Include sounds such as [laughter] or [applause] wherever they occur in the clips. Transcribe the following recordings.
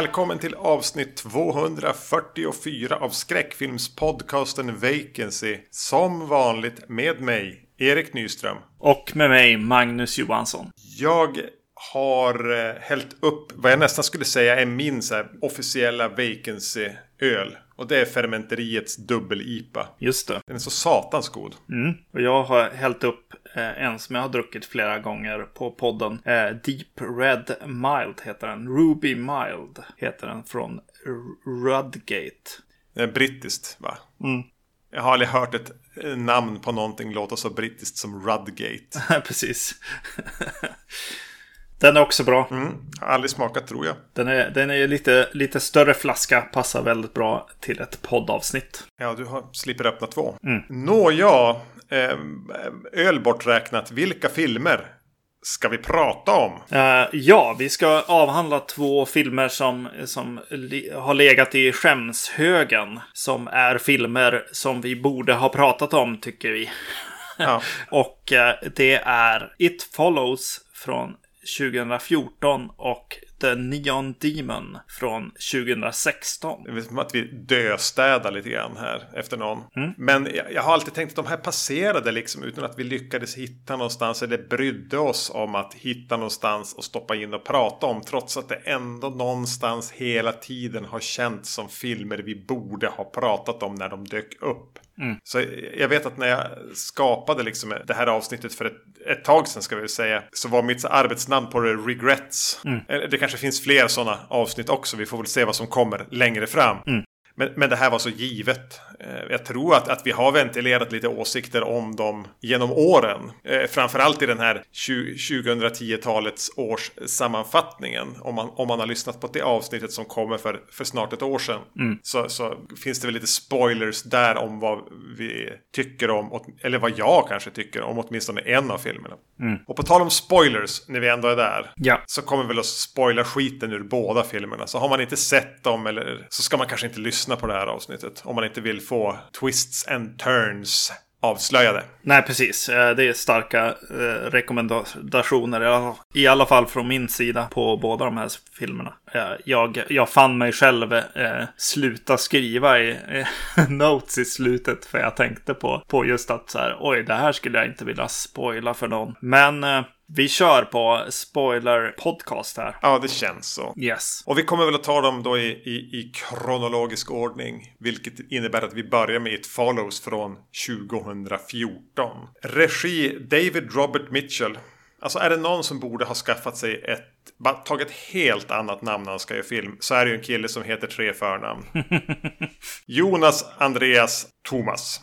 Välkommen till avsnitt 244 av skräckfilmspodcasten Vacancy. Som vanligt med mig, Erik Nyström. Och med mig, Magnus Johansson. Jag har eh, hällt upp vad jag nästan skulle säga är min så officiella Vacancy-öl. Och det är Fermenteriets dubbel-IPA. Just det. Den är så satans god. Mm. Och jag har hällt upp eh, en som jag har druckit flera gånger på podden. Eh, Deep Red Mild heter den. Ruby Mild heter den från Rudgate. Den är brittiskt, va? Mm. Jag har aldrig hört ett namn på någonting låta så brittiskt som Rudgate. [laughs] Precis. [laughs] den är också bra. Mm. Aldrig smakat tror jag. Den är, den är lite, lite större flaska. Passar väldigt bra till ett poddavsnitt. Ja, du har, slipper öppna två. Mm. Nåja, eh, öl borträknat. Vilka filmer ska vi prata om? Eh, ja, vi ska avhandla två filmer som, som har legat i skämshögen. Som är filmer som vi borde ha pratat om, tycker vi. Ja. [laughs] Och eh, det är It Follows från 2014 och The Neon Demon från 2016. Det är som att vi döstädar lite grann här efter någon. Mm. Men jag, jag har alltid tänkt att de här passerade liksom utan att vi lyckades hitta någonstans eller brydde oss om att hitta någonstans och stoppa in och prata om. Trots att det ändå någonstans hela tiden har känts som filmer vi borde ha pratat om när de dök upp. Mm. Så jag vet att när jag skapade liksom det här avsnittet för ett, ett tag sedan ska vi säga. Så var mitt arbetsnamn på det Regrets. Mm. Eller Det kanske finns fler sådana avsnitt också. Vi får väl se vad som kommer längre fram. Mm. Men, men det här var så givet. Eh, Jag tror att, att vi har ventilerat lite åsikter om dem genom åren. Eh, framförallt i den här 20- 2010-talets års sammanfattningen. Om man, om man har lyssnat på det avsnittet som kommer för, för snart ett år sedan. Mm. Så, så finns det väl lite spoilers där om vad vi tycker om. Eller vad jag kanske tycker om åtminstone en av filmerna. Mm. Och på tal om spoilers, när vi ändå är där. Ja, Så kommer väl att spoila skiten ur båda filmerna. Så har man inte sett dem eller så ska man kanske inte lyssna på det här avsnittet. Om man inte vill få twists and turns avslöjade. nej precis. Eh, det är starka eh, rekommendationer. I alla fall från min sida på båda de här filmerna. Eh, Jag, jag fann mig själv eh, sluta skriva i eh, [laughs] notes i slutet. För jag tänkte på, på just att så här, oj, det här skulle jag inte vilja spoila för någon. Men eh, vi kör på spoiler podcast här. Ja, det känns så. Yes. Och vi kommer väl att ta dem då i, i, i kronologisk ordning. Vilket innebär att vi börjar med It Follows från 2014. Regi David Robert Mitchell. Alltså är det någon som borde ha skaffat sig ett, tagit ett helt annat namn när han ska göra film. Så är det ju en kille som heter tre förnamn. [laughs] Jonas Andreas Thomas.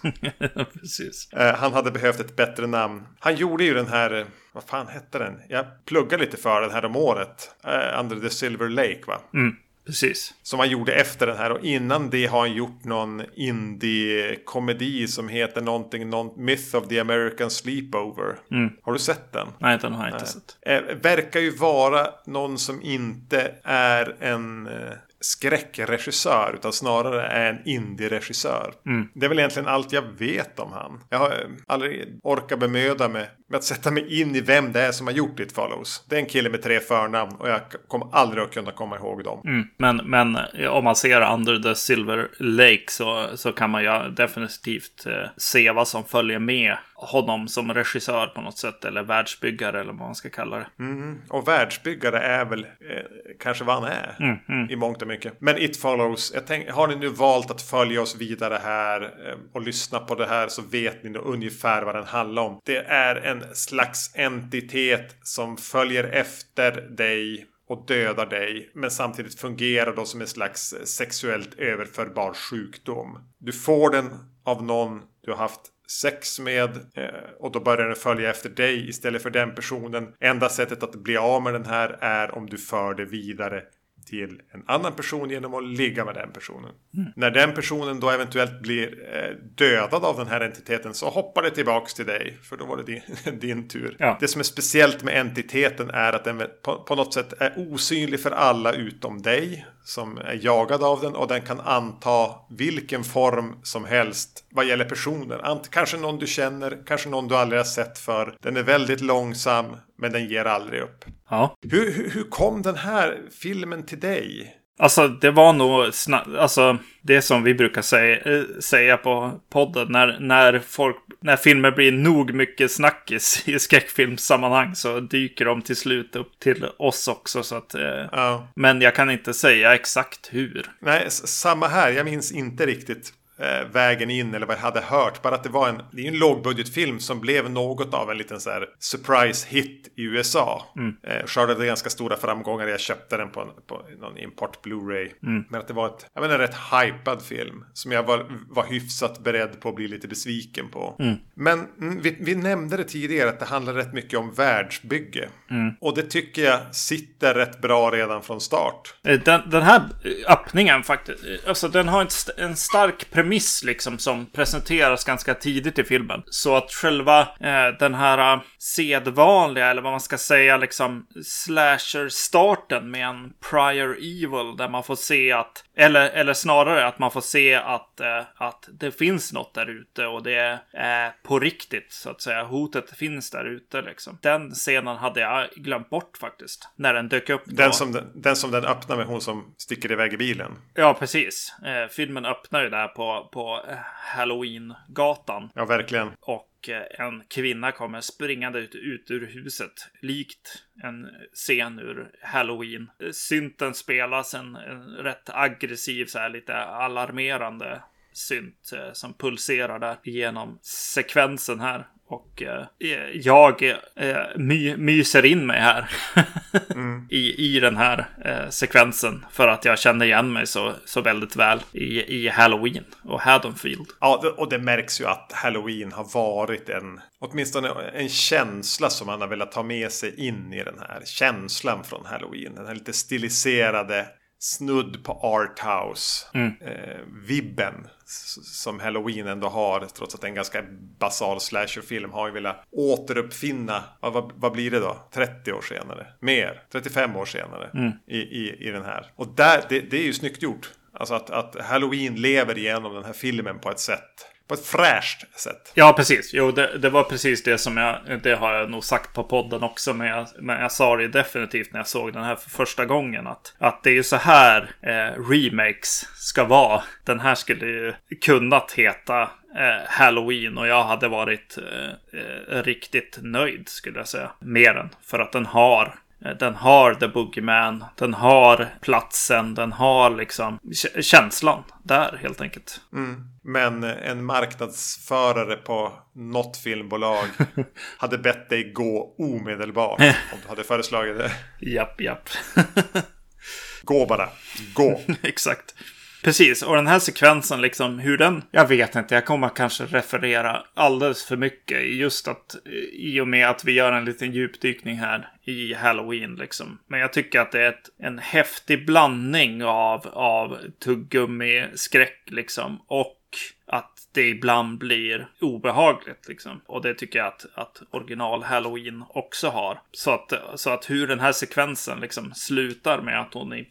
precis. Eh, han hade behövt ett bättre namn. Han gjorde ju den här, eh, vad fan hette den? Jag pluggade lite för den här om året. Eh, Under the Silver Lake va? Mm, precis. Som han gjorde efter den här och innan det har han gjort någon indie-komedi som heter någonting, någon Myth of the American Sleepover. Mm. Har du sett den? Nej, den har jag inte sett. Eh, verkar ju vara någon som inte är en eh, skräckregissör utan snarare är en indie-regissör. Mm. Det är väl egentligen allt jag vet om han. Jag har eh, aldrig orkat bemöda mig med att sätta mig in i vem det är som har gjort It Follows. Det är en kille med tre förnamn och jag kommer aldrig att kunna komma ihåg dem. Mm. Men, men eh, om man ser Under the Silver Lake så, så kan man ju definitivt eh, se vad som följer med honom som regissör på något sätt. Eller världsbyggare eller vad man ska kalla det. Mm. Och världsbyggare är väl eh, kanske vad han är. Mm, mm. I mångt och mycket. Men It Follows. Tänk, har ni nu valt att följa oss vidare här eh, och lyssna på det här så vet ni nog ungefär vad den handlar om. Det är en en slags entitet som följer efter dig och dödar dig. Men samtidigt fungerar då som en slags sexuellt överförbar sjukdom. Du får den av någon du har haft sex med eh, och då börjar den följa efter dig istället för den personen. Enda sättet att bli av med den här är om du för det vidare till en annan person genom att ligga med den personen. När den personen då eventuellt blir eh, dödad av den här entiteten så hoppar det tillbaks till dig. För då var det din, [laughs] din tur. Ja. Det som är speciellt med entiteten är att den på, på något sätt är osynlig för alla utom dig. Som är jagad av den och den kan anta vilken form som helst vad gäller personer. Ant, kanske någon du känner, kanske någon du aldrig har sett för. Den är väldigt långsam men den ger aldrig upp. Ja. Hur, hur, hur kom den här filmen till dig? Alltså det var nog alltså det som vi brukar säga, säga på podden när, när, folk, när filmer blir nog mycket snackis [laughs] i skräckfilmssammanhang så dyker de till slut upp till oss också. Så att, ja. Men jag kan inte säga exakt hur. Nej, samma här. Jag minns inte riktigt eh, vägen in eller vad jag hade hört. Bara att det var en, det är en lågbudgetfilm som blev något av en liten så här surprise hit i USA. Mm. Eh, skördade ganska stora framgångar. Jag köpte den på, en, på någon import Blu-ray. Mm. Men att det var ett, jag menar, en rätt hypad film. Som jag var, var hyfsat beredd på att bli lite besviken på. Mm. Men mm, vi, vi, nämnde det tidigare att det handlar rätt mycket om världsbygge. Mm. Och det tycker jag sitter rätt bra redan från start. Eh, den, den här öppningen faktiskt. Alltså den har en, en stark premiss premiss liksom som presenteras ganska tidigt i filmen. Så att själva eh, den här uh, sedvanliga, eller vad man ska säga, liksom slasher-starten med en prior evil där man får se att, eller, eller snarare att man får se att, eh, att det finns något där ute och det är eh, på riktigt så att säga. Hotet finns där ute liksom. Den scenen hade jag glömt bort faktiskt. När den dök upp. Den som den, den som den öppnar med hon som sticker iväg i bilen. Ja, precis. Eh, filmen öppnar ju där på på, Halloween-gatan. Ja, verkligen. Och eh, en kvinna kommer springande ut, ut ur huset. Likt en scen ur Halloween. Synten spelas en, en rätt aggressiv, så här lite alarmerande synt eh, som pulserar där genom sekvensen här. Och eh, jag eh, my, myser in mig här [laughs] mm. i, i den här eh, sekvensen. För att jag känner igen mig så, så väldigt väl i, i Halloween och Haddonfield. Ja, och det märks ju att Halloween har varit en, åtminstone en känsla som man har velat ta med sig in i den här känslan från Halloween. Den här lite stiliserade snudd på arthouse-vibben mm. eh, som Halloween ändå har, trots att det är en ganska basal slasherfilm, har ju velat återuppfinna, vad, vad, blir det då? 30 år senare? Mer? 35 år senare mm. i, i, i den här. Och där, det, det är ju snyggt gjort. Alltså att, att Halloween lever igenom den här filmen på ett sätt på ett fräscht sätt. Ja, precis. Jo, det, det, var precis det som jag... Det har jag nog sagt på podden också. Men jag, men jag sa det definitivt när jag såg den här för första gången. Att, att det är ju så här eh, remakes ska vara. Den här skulle ju kunnat heta eh, Halloween och jag hade varit eh, eh riktigt nöjd skulle jag säga. Med den. För att den har den har The Boogeyman. Den har platsen. Den har liksom känslan där helt enkelt. Mm. Men en marknadsförare på något filmbolag [laughs] hade bett dig gå omedelbart om du hade föreslagit det. Japp, japp. gå bara. Gå. [laughs] Exakt. Precis, och den här sekvensen liksom hur den... Jag vet inte, jag kommer kanske referera alldeles för mycket. Just att i och med att vi gör en liten djupdykning här i Halloween liksom. Men jag tycker att det är ett, en häftig blandning av, av tuggummi-skräck liksom. Och att det ibland blir obehagligt. Liksom. Och det tycker jag att, att original Halloween också har. Så att, så att hur den här sekvensen liksom slutar med att hon,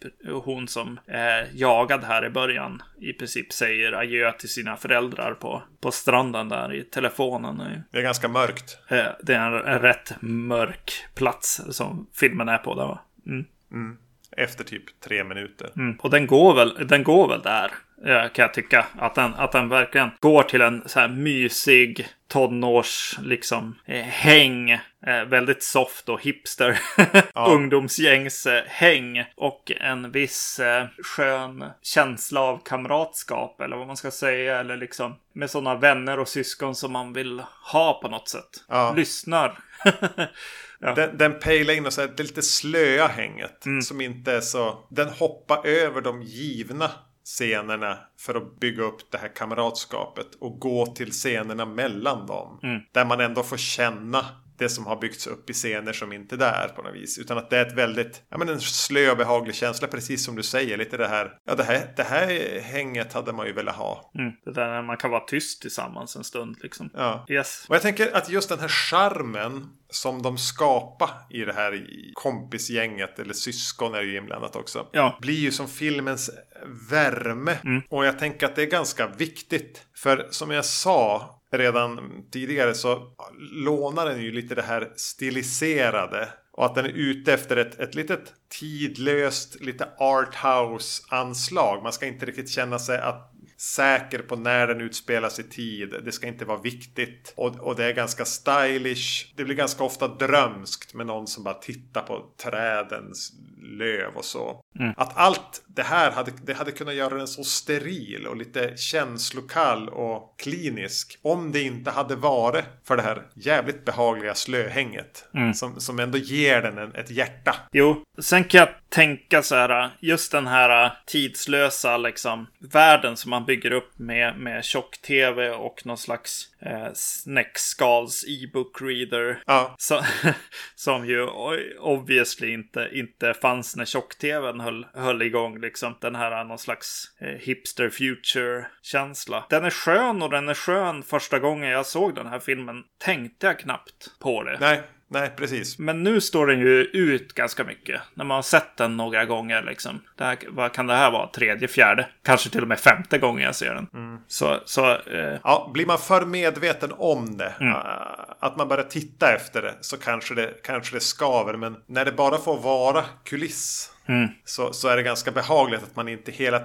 hon som är jagad här i början i princip säger adjö till sina föräldrar på, på stranden där i telefonen. Det är ganska mörkt. Eh, det är en, en rätt mörk plats som filmen är på. Där, va? Mm. Mm. Efter typ tre minuter. Mm. Och den går, väl, den går väl där kan jag tycka. Att den, att den verkligen går till en så här mysig tonårs liksom eh, häng. Eh, väldigt soft och hipster [laughs] ja. ungdomsgängs eh, häng. Och en viss eh, skön känsla av kamratskap eller vad man ska säga. Eller liksom med sådana vänner och syskon som man vill ha på något sätt. Ja. Lyssnar. [laughs] Ja. Den, den pejlar in och så här, det lite slöa hänget. Mm. Som inte är så... Den hoppar över de givna scenerna för att bygga upp det här kamratskapet och gå till scenerna mellan dem. Mm. Där man ändå får känna det som har byggts upp i scener som inte är där på något vis. Utan att det är ett väldigt, ja men en slö och behaglig känsla precis som du säger. Lite det här, ja det här, det här hänget hade man ju velat ha. Mm, det där när man kan vara tyst tillsammans en stund liksom. Ja. Yes. Och jag tänker att just den här charmen som de skapar i det här kompisgänget, eller syskon är ju inblandat också. Ja. Blir ju som filmens värme. Mm. Och jag tänker att det är ganska viktigt. För som jag sa redan tidigare så lånar den ju lite det här stiliserade Och att den är ute efter ett, ett litet tidlöst, lite arthouse-anslag. Man ska inte riktigt känna sig att säker på när den utspelas i tid. Det ska inte vara viktigt. Och, och det är ganska stylish. Det blir ganska ofta drömskt med någon som bara tittar på trädens löv och så. Mm. Att allt det här hade, det hade kunnat göra den så steril och lite känslokall och klinisk. Om det inte hade varit för det här jävligt behagliga slöhänget. Mm. Som, som ändå ger den en, ett hjärta. Jo, sen kan jag tänka så här, just den här tidslösa liksom världen som man bygger upp med, med tjock-tv och någon slags eh, snäckskals e-book reader. Ja. Så, [laughs] som ju obviously inte, inte fanns när tjock-tvn höll, höll igång. Liksom. Den här eh, någon slags eh, hipster future-känsla. Den är skön och den är skön första gången jag såg den här filmen. Tänkte jag knappt på det. Nej, Nej, precis. Men nu står den ju ut ganska mycket. När man har sett den några gånger liksom. Det här, vad kan det här vara? Tredje, fjärde? Kanske till och med femte gången jag ser den. Mm. Så, så eh, Ja, blir man för medveten om det, Mm. äh, att man börjar titta efter det, så kanske det, kanske det skaver. Men när det bara får vara kuliss, Mm. så, så är det ganska behagligt att man inte hela...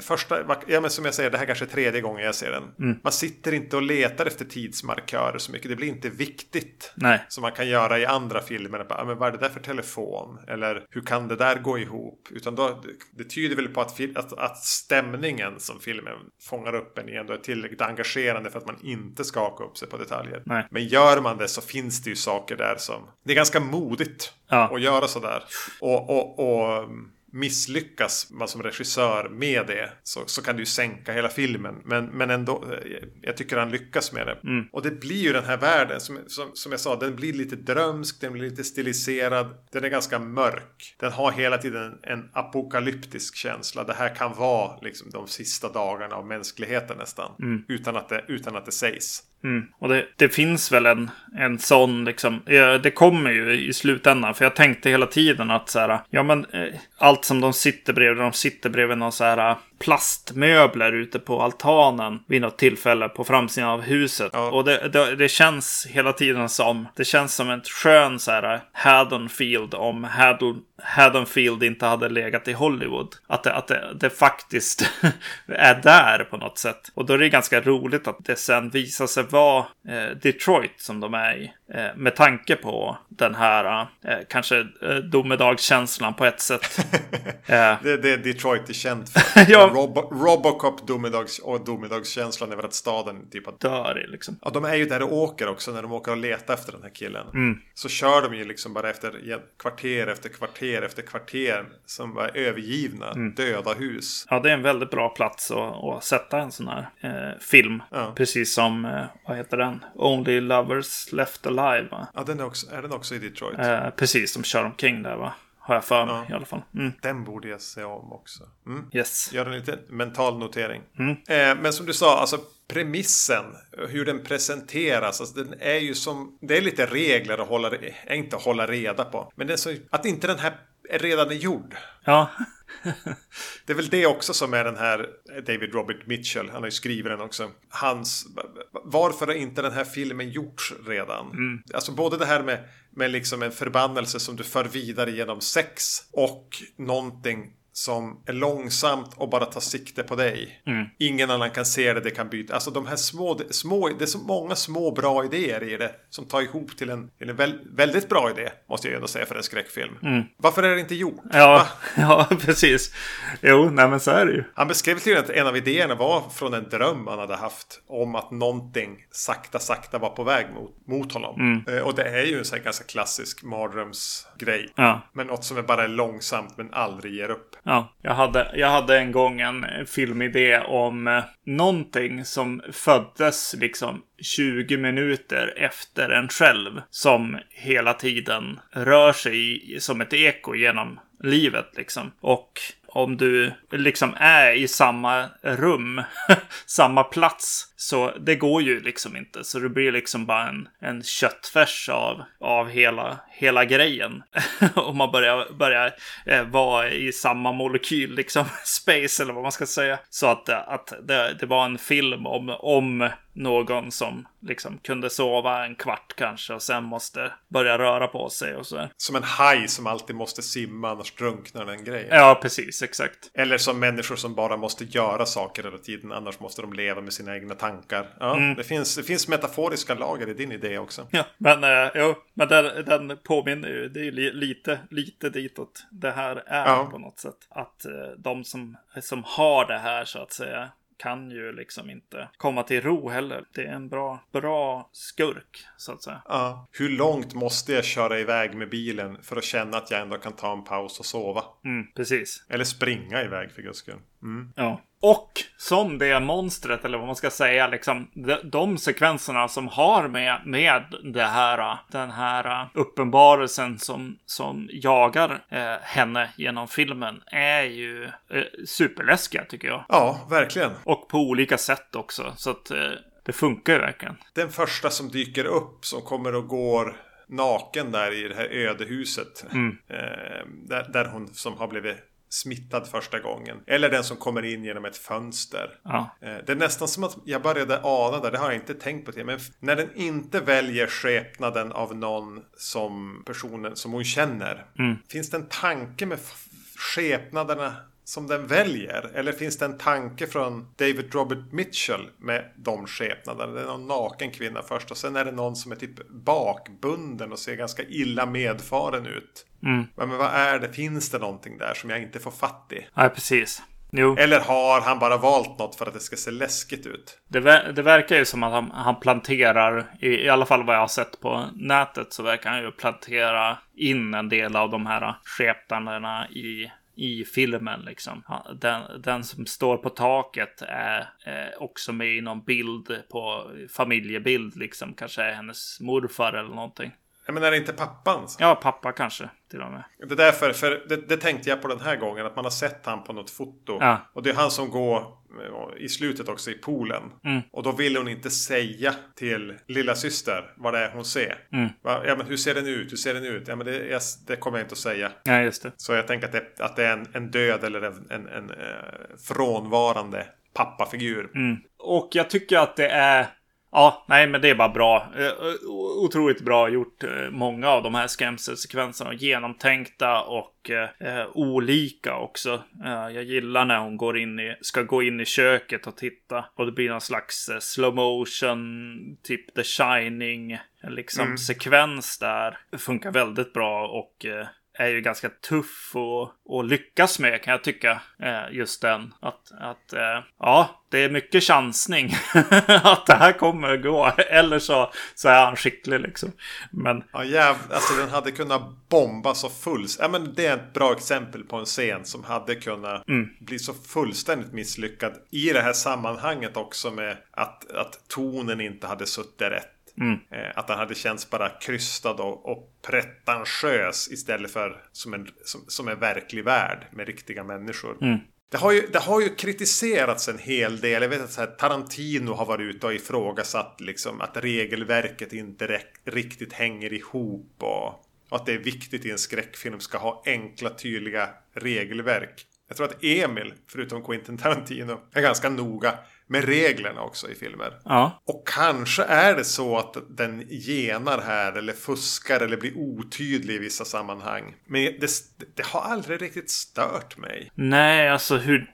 Första, ja men som jag säger, det här kanske är tredje gången jag ser den. Mm. Man sitter inte och letar efter tidsmarkörer så mycket. Det blir inte viktigt. nej. Som man kan göra i andra filmer. Bara, "Ah, Men vad är det där för telefon? Eller hur kan det där gå ihop? Utan då, det tyder väl på att, att, att stämningen som filmen fångar upp en i ändå är tillräckligt engagerande för att man inte ska haka upp sig på detaljer. Nej. Men gör man det så finns det ju saker där som... Det är ganska modigt Ja. att göra sådär. Och, och, och misslyckas man som regissör med det så, så kan det ju sänka hela filmen. Men, men ändå, eh, jag tycker han lyckas med det. Mm. Och det blir ju den här världen, som, som, som jag sa, den blir lite drömsk, den blir lite stiliserad, den är ganska mörk. Den har hela tiden en apokalyptisk känsla. Det här kan vara liksom de sista dagarna av mänskligheten nästan. Utan, att det, utan att det sägs. Mm. Och det, det finns väl en, en sån liksom. Det kommer ju i slutändan. För jag tänkte hela tiden att så här. Ja men eh, allt som de sitter bredvid. De sitter bredvid någon så här plastmöbler ute på altanen. Vid något tillfälle på framsidan av huset. Ja. Och det, det, det känns hela tiden som. Det känns som ett skön så här. Haddonfield om Haddon, Haddonfield inte hade legat i Hollywood. Att det, att det, det faktiskt [laughs] är där på något sätt. Och då är det ganska roligt att det sen visar sig vara eh, Detroit som de är i. Eh, med tanke på den här eh, kanske eh, domedagskänslan på ett sätt. [laughs] Det, det är Detroit är känt för. [laughs] Ja. Robo, Robocop domedags, och domedagskänslan över att staden typ att dör i liksom. Ja, de är ju där och åker också när de åker och letar efter den här killen. Mm. Så kör de ju liksom bara efter kvarter efter kvarter efter kvarter som var övergivna, Mm. döda hus. Ja, det är en väldigt bra plats att, att sätta en sån här eh, film. Ja. Precis som, eh, vad heter den? Only Lovers Left Alive. Va? Ja, den är, också, är den också i Detroit? Eh, precis, som kör omkring där va? Har jag för mig Ja. i alla fall. Mm. Den borde jag se om också. Mm. Yes. Gör en liten mental notering. Mm. Eh, men som du sa, alltså premissen, hur den presenteras, alltså den är ju som... Det är lite regler att hålla, inte hålla reda på. Men det är så, att inte den här är redan är gjord. Ja. Det är väl det också som är den här David Robert Mitchell. Han har ju skrivit den också. Hans... Varför har inte den här filmen gjorts redan? Alltså både det här med, med liksom en förbannelse som du för vidare genom sex och någonting som är långsamt och bara tar sikte på dig. Ingen annan kan se det, det kan byta. Alltså de här små, små, det är så många små bra idéer i det som tar ihop till en, till en väl, väldigt bra idé, måste jag ändå säga för en skräckfilm. Varför är det inte gjort? Ja, [laughs] ja, precis. Jo, nej men så är det ju. Han beskrev till att en av idéerna var från en dröm han hade haft om att någonting sakta, sakta var på väg mot, mot honom. Eh, Och det är ju en sån här ganska klassisk mardrömsgrej. Ja. Men något som är bara långsamt men aldrig ger upp. Ja, jag hade, jag hade en gång en filmidé om eh, någonting som föddes liksom 20 minuter efter en själv. Som hela tiden rör sig som ett eko genom livet liksom. Och om du liksom är i samma rum, [laughs] samma plats, så det går ju liksom inte. Så det blir liksom bara en, en köttfärs av, av hela, hela grejen. [laughs] Om man börjar, börjar eh, vara i samma molekyl, liksom [laughs] space eller vad man ska säga. Så att, eh, att det, det var en film om, om någon som liksom kunde sova en kvart kanske och sen måste börja röra på sig och så. Som en haj som alltid måste simma annars drunknar den grejen. Ja, precis, exakt. Eller som människor som bara måste göra saker hela tiden annars måste de leva med sina egna tankar. Ja, mm. det, finns, det finns metaforiska lager i din idé också. Ja, men, äh, jo, men den, den påminner ju, det är ju lite, lite ditåt det här är ja. på något sätt. Att äh, de som, som har det här så att säga kan ju liksom inte komma till ro heller. Det är en bra, bra skurk så att säga. Ja. Hur långt måste jag köra iväg med bilen för att känna att jag ändå kan ta en paus och sova? Mm, precis. Eller springa iväg för guds skull. Mm. Ja. Och som det monstret, eller vad man ska säga, liksom de, de sekvenserna som har med, med det här, den här uppenbarelsen som, som jagar eh, henne genom filmen är ju eh, superläskiga tycker jag. Ja, verkligen. Och på olika sätt också. Så att eh, det funkar ju verkligen. Den första som dyker upp som kommer och går naken där i det här ödehuset. Mm. Eh, där, där hon som har blivit smittad första gången. Eller den som kommer in genom ett fönster. Ja. Eh, det är nästan som att jag började ana det, det har jag inte tänkt på det. Men när den inte väljer skepnaden av någon som personen som hon känner. Mm. Finns det en tanke med skepnaderna som den väljer? Eller finns det en tanke från David Robert Mitchell med de skepnaderna? Det är någon naken kvinna först och sen är det någon som är typ bakbunden och ser ganska illa medfaren ut. Mm. Men, vad är det? Finns det någonting där som jag inte får fatt i? Nej, precis. Jo. Eller har han bara valt något för att det ska se läskigt ut? Det, ver det verkar ju som att han, han planterar, i, i, alla fall vad jag har sett på nätet, så verkar han ju plantera in en del av de här skepnaderna i i filmen liksom. Den, den som står på taket är eh, också med i någon bild på familjebild liksom. Kanske är hennes morfar eller någonting. Ja, men är det inte pappans? Ja, pappa kanske till och med. Det är därför, för det, det, tänkte jag på den här gången, att man har sett han på något foto. Ja. Och det är han som går eh, i slutet också i poolen. Mm. Och då vill hon inte säga till lilla syster vad det är hon ser. Mm. Ja, men hur ser den ut? Hur ser den ut? Ja, men det, jag, det kommer jag inte att säga. Ja, just det. Så jag tänker att det, att det är en, en död eller en, en, en eh, frånvarande pappafigur. Mm. Och jag tycker att det är Ja, nej men det är bara bra. Eh, otroligt bra gjort. Eh, många av de här skrämselsekvenserna. Genomtänkta och eh, olika också. Eh, jag gillar när hon går in i, ska gå in i köket och titta. Och det blir någon slags eh, slow motion, typ The Shining, liksom mm. sekvens där. Det funkar väldigt bra och eh, är ju ganska tuff och, och lyckas med kan jag tycka. Eh, just den. Att, att eh, ja, det är mycket chansning [laughs] att det här kommer gå. [laughs] Eller så, så är han skicklig liksom. Men... Ja, jäv, alltså den hade kunnat bomba så fullt. Ja, men det är ett bra exempel på en scen som hade kunnat mm. bli så fullständigt misslyckad. I det här sammanhanget också med att, att tonen inte hade suttit rätt. Mm. Eh, att den hade känts bara krystad och, och pretentiös istället för som en, som, som en verklig värld med riktiga människor. Mm. Det har, ju, det har ju kritiserats en hel del. Jag vet att här, Tarantino har varit ute och ifrågasatt liksom, att regelverket inte riktigt hänger ihop. Och, och att det är viktigt i en skräckfilm ska ha enkla tydliga regelverk. Jag tror att Emil, förutom Quentin Tarantino, är ganska noga med reglerna också i filmer. Ja. Och kanske är det så att den genar här eller fuskar eller blir otydlig i vissa sammanhang. Men det, det har aldrig riktigt stört mig. Nej, alltså hur,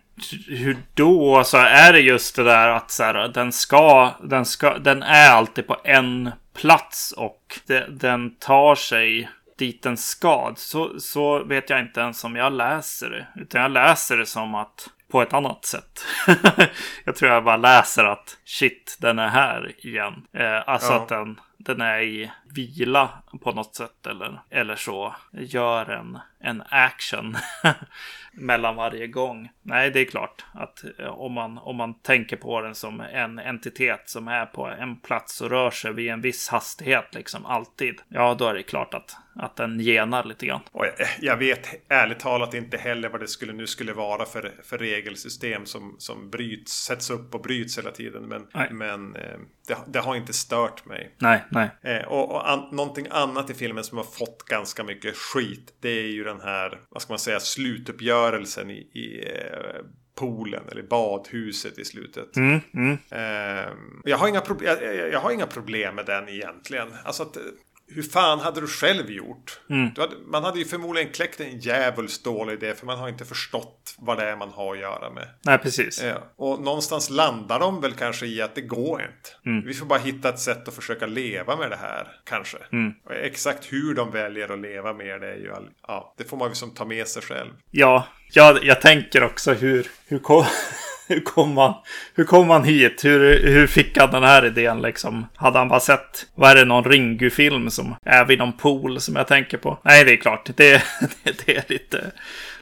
hur då? Alltså är det just det där att så här, den ska, den ska, den är alltid på en plats och det, den tar sig dit den ska. Så, så vet jag inte ens om jag läser det. Utan jag läser det som att på ett annat sätt. [laughs] jag tror jag bara läser att shit, den är här igen. Eh, alltså ja. att den, den är i vila på något sätt eller, eller så. Gör en, en action [laughs] mellan varje gång. Nej, det är klart att eh, om man, om man tänker på den som en entitet som är på en plats och rör sig vid en viss hastighet liksom alltid. Ja, då är det klart att, att den genar lite grann. Och jag, jag vet ärligt talat inte heller vad det skulle nu skulle vara för, för regelsystem som, som bryts, sätts upp och bryts hela tiden. Men, men eh, det, det, har inte stört mig. Nej, nej. Eh, och, och an, någonting annat i filmen som har fått ganska mycket skit. Det är ju den här, vad ska man säga, slutuppgörelsen i, i eh, poolen eller badhuset i slutet. Mm, mm. Eh, jag, har inga jag, jag, jag har inga problem med den egentligen. Alltså att, hur fan hade du själv gjort? Mm. Du hade, man hade ju förmodligen kläckt en djävulskt dålig idé för man har inte förstått vad det är man har att göra med. Nej, precis. Ja. Och någonstans landar de väl kanske i att det går inte. Mm. Vi får bara hitta ett sätt att försöka leva med det här, kanske. Mm. Exakt hur de väljer att leva med det är ju all... Ja, det får man ju som ta med sig själv. Ja, jag, jag tänker också hur, hur, kom, [laughs] hur, kom han hur kom han hit? Hur, hur fick han den här idén liksom? Hade han bara sett, vad är det, någon Ringu-film som är vid någon pool som jag tänker på? Nej, det är klart, det, [laughs] det, det är lite,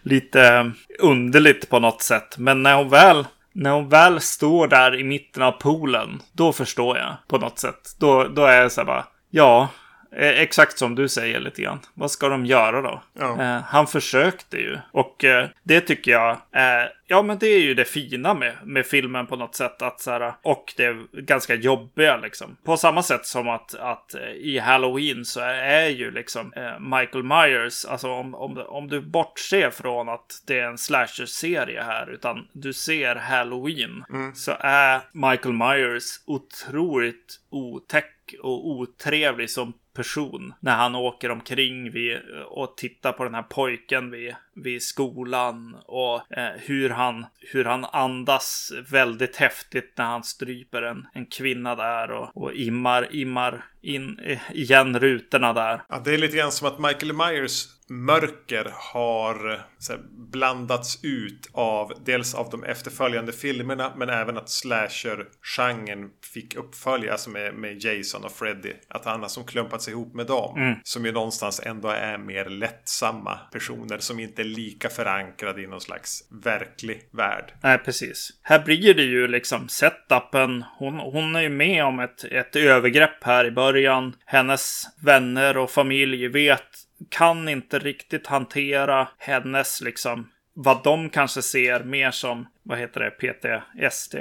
lite underligt på något sätt. Men när hon väl när hon väl står där i mitten av poolen, då förstår jag på något sätt. Då, då är jag så här bara, ja, exakt som du säger lite grann. Vad ska de göra då? Ja. Eh, han försökte ju. Och eh, det tycker jag är, ja men det är ju det fina med, med filmen på något sätt. Att så här, och det är ganska jobbiga liksom. På samma sätt som att, att eh, i Halloween så är ju liksom eh, Michael Myers, alltså om, om, om du bortser från att det är en slasher-serie här, utan du ser Halloween, så är Michael Myers otroligt otäck och otrevlig som person när han åker omkring vid, och tittar på den här pojken vid, vid skolan och eh, hur, han, hur han andas väldigt häftigt när han stryper en, en kvinna där och, och immar, immar in eh, igen rutorna där. Ja, det är lite grann som att Michael Myers mörker har så här, blandats ut av dels av de efterföljande filmerna men även att slasher-genren fick uppfölja, alltså med, med Jason och Freddy. Att han har som klumpats ihop med dem. Som ju någonstans ändå är mer lättsamma personer som inte lika förankrade i någon slags verklig värld. Nej, precis. Här blir det ju liksom setupen. Hon, hon är ju med om ett, ett övergrepp här i början. Hennes vänner och familj vet, kan inte riktigt hantera hennes liksom vad de kanske ser mer som, vad heter det, PTSD.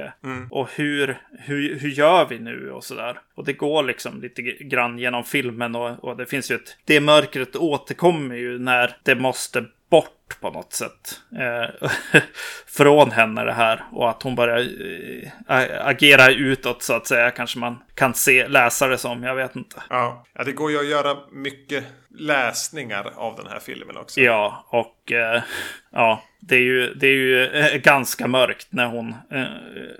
Och hur, hur, hur gör vi nu och sådär. Och det går liksom lite grann genom filmen och, och det finns ju ett, det mörkret återkommer ju när det måste bort på något sätt. Eh, [laughs] från henne det här. Och att hon börjar eh, agera utåt så att säga. Kanske man kan se, läsa det som. Jag vet inte. Ja. ja, det går ju att göra mycket läsningar av den här filmen också. Ja, och eh, ja, det är ju, det är ju eh, ganska mörkt när hon eh,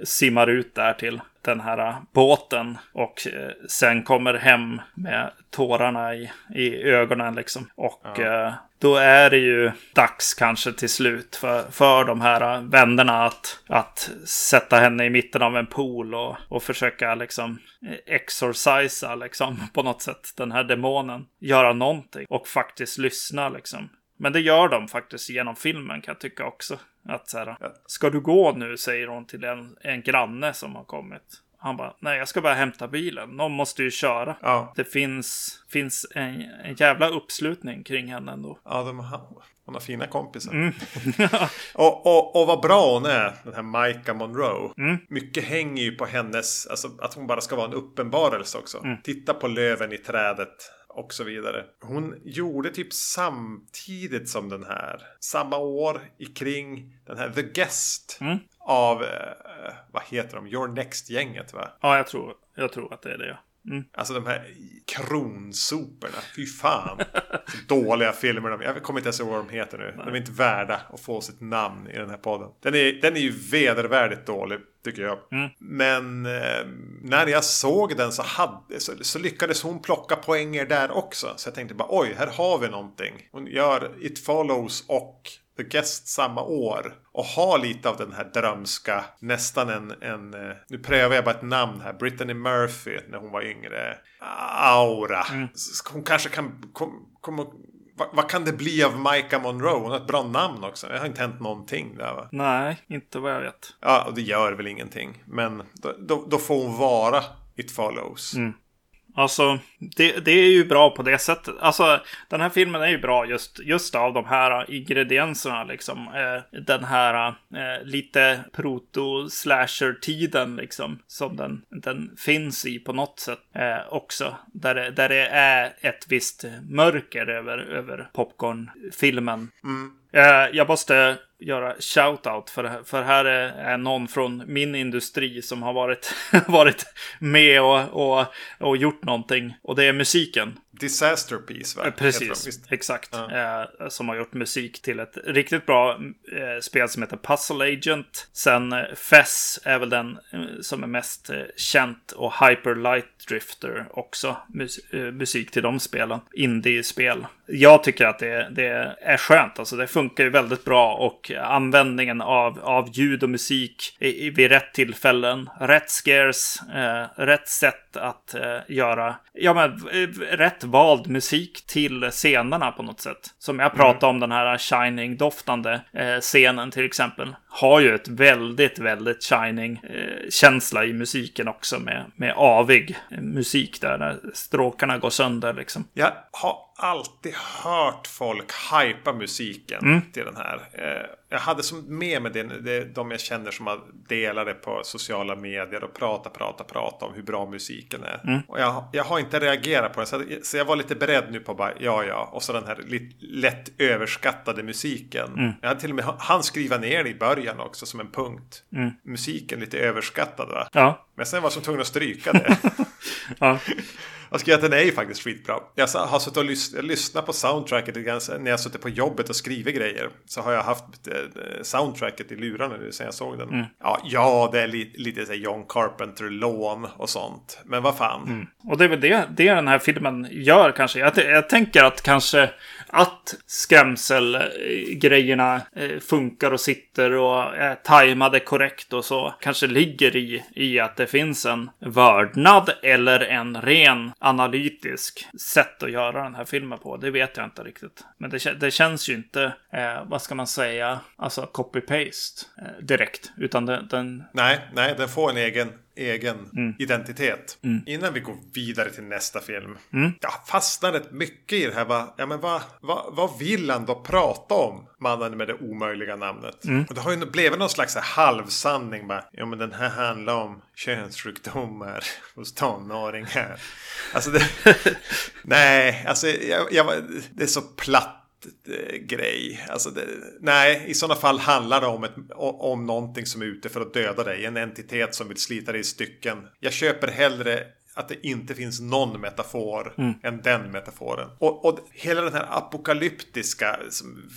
simmar ut där till den här eh, båten och eh, sen kommer hem med tårarna i, i ögonen liksom. Och eh, då är det ju dags kanske till slut för, för de här eh, vännerna att, att sätta henne i mitten av en pool och, och försöka liksom eh, exorcisa liksom [laughs] på något sätt den här demonen. Göra någonting och faktiskt lyssna liksom. Men det gör de faktiskt genom filmen kan jag tycka också. Att så här, ska du gå nu, säger hon till en, en granne som har kommit. Han bara, nej jag ska bara hämta bilen. Någon måste ju köra. Ja, Det finns, finns en, en jävla uppslutning kring henne ändå. ja de hon har fina kompisar. Mm. [laughs] Och, och, och vad bra hon är, den här Micah Monroe. Mm. Mycket hänger ju på hennes, alltså att hon bara ska vara en uppenbarelse också. Mm. Titta på löven i trädet och så vidare. Hon gjorde typ samtidigt som den här, samma år i kring den här The Guest. Mm. Av, eh, vad heter de, Your Next-gänget va? Ja, jag tror, jag tror att det är det. ja. Mm. Alltså de här kronsoporna. Fy fan. Så dåliga filmer. Jag kommer inte ens ihåg vad de heter nu. De är inte värda att få sitt namn i den här podden. Den är, den är ju vedervärdigt dålig, tycker jag. Mm. Men eh, när jag såg den så, hade, så, så lyckades hon plocka poänger där också. Så jag tänkte bara, oj, här har vi någonting. Hon gör It Follows och The Guest samma år. Och har lite av den här drömska, nästan en, en eh, nu prövar jag bara ett namn här, Brittany Murphy när hon var yngre. Aura. S- Hon kanske kan, kom, kom, vad, vad kan det bli av Micah Monroe? Hon har ett bra namn också. Det har inte hänt någonting där va? Nej, inte vad jag vet. Ja, och det gör väl ingenting. Men då, då, då får hon vara It Follows. Alltså, det, det är ju bra på det sättet. Alltså, den här filmen är ju bra just, just av de här ingredienserna liksom. Eh, den här eh, lite proto-slasher-tiden liksom. Som den, den finns i på något sätt eh, också. Där det, där det är ett visst mörker över, över popcornfilmen. Mm. Eh, jag måste göra shout-out för, för här är, är någon från min industri som har varit, [laughs] varit med och, och, och gjort någonting. Och det är musiken. Disaster Piece, va? Eh, Precis, exakt. Ja. Eh, som har gjort musik till ett riktigt bra eh, spel som heter Puzzle Agent. Sen eh, Fess är väl den eh, som är mest eh, känt och Hyper Light Drifter också. Mus musik till de spelen. Indie-spel. Jag tycker att det, det är skönt, alltså det funkar ju väldigt bra och användningen av, av ljud och musik i, vid rätt tillfällen, rätt scares, rätt sätt att göra, ja men rätt vald musik till scenerna på något sätt. Som jag pratade mm. om den här Shining-doftande eh, scenen till exempel. Har ju ett väldigt, väldigt Shining-känsla eh, i musiken också med, med avig musik där, där stråkarna går sönder liksom. Jag har alltid hört folk hypa musiken mm. till den här. Eh, jag hade som med mig det, det, de jag känner som har delat det på sociala medier och prata, prata, prata om hur bra musiken är. Mm. Och jag, jag har inte reagerat på det. Så, så jag var lite beredd nu på bara, ja, ja. Och så den här lite, lätt överskattade musiken. Mm. Jag hade till och med han skriva ner det i början också som en punkt. Mm. Musiken lite överskattad va? Ja. Men sen var jag tvungen att stryka det. [laughs] ja. Jag ska att den är ju faktiskt skitbra. Jag har suttit och lys lyssnat på soundtracket när jag suttit på jobbet och skrivit grejer. Så har jag haft eh, soundtracket i lurarna nu sen jag såg den. Mm. Ja, ja, det är li lite så John Carpenter-lån och sånt. Men vad fan. Mm. Och det är väl det, det den här filmen gör kanske. Jag, jag tänker att kanske att skrämselgrejerna eh, funkar och sitter och är tajmade korrekt och så kanske ligger i, i att det finns en vördnad eller en ren analytisk sätt att göra den här filmen på. Det vet jag inte riktigt. Men det, det känns ju inte, eh, vad ska man säga, alltså copy-paste eh, direkt. Utan den, den... Nej, nej, den får en egen egen mm. identitet. Mm. Innan vi går vidare till nästa film. Mm. Jag fastnade mycket i det här. Va, ja, men vad, vad, vad vill han då prata om? Mannen med det omöjliga namnet. Mm. Och det har ju blivit någon slags halvsanning. Bara, ja men den här handlar om könssjukdomar [laughs] hos tonåringar. Alltså det, [laughs] nej, alltså jag, jag, det är så platt grej. Alltså det, nej, i sådana fall handlar det om, ett, om någonting som är ute för att döda dig. En entitet som vill slita dig i stycken. Jag köper hellre att det inte finns någon metafor mm. än den metaforen. Och, och, hela den här apokalyptiska,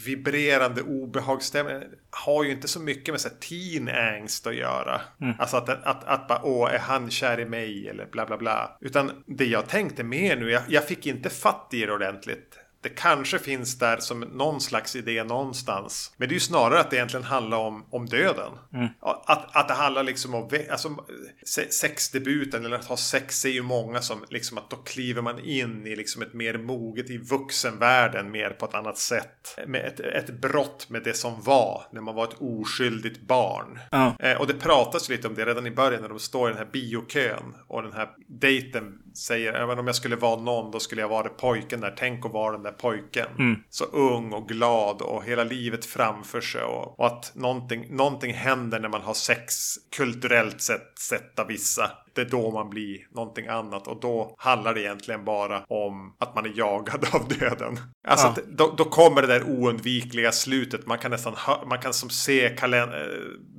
vibrerande obehagsstämningen har ju inte så mycket med så här, teen angst att göra. Mm. Alltså att, att, att, att bara, åh, är han kär i mig eller bla bla bla. Utan det jag tänkte mer nu, jag, jag fick inte fatt i det ordentligt det kanske finns där som någon slags idé någonstans. Men det är ju snarare att det egentligen handlar om, om döden. Mm. Att, att det handlar liksom om alltså, sexdebuten eller att ha sex är ju många som liksom att då kliver man in i liksom ett mer moget i vuxenvärlden mer på ett annat sätt. Med ett, ett brott med det som var när man var ett oskyldigt barn. Mm. Eh, och det pratas lite om det redan i början när de står i den här biokön och den här dejten säger även om jag skulle vara någon då skulle jag vara pojken där. Tänk att vara den där pojken. Mm. Så ung och glad och hela livet framför sig. Och, och, att någonting, någonting händer när man har sex kulturellt sett, sett av vissa det är då man blir någonting annat och då handlar det egentligen bara om att man är jagad [laughs] av döden. Alltså ja. då, då, kommer det där oundvikliga slutet. Man kan nästan man kan som se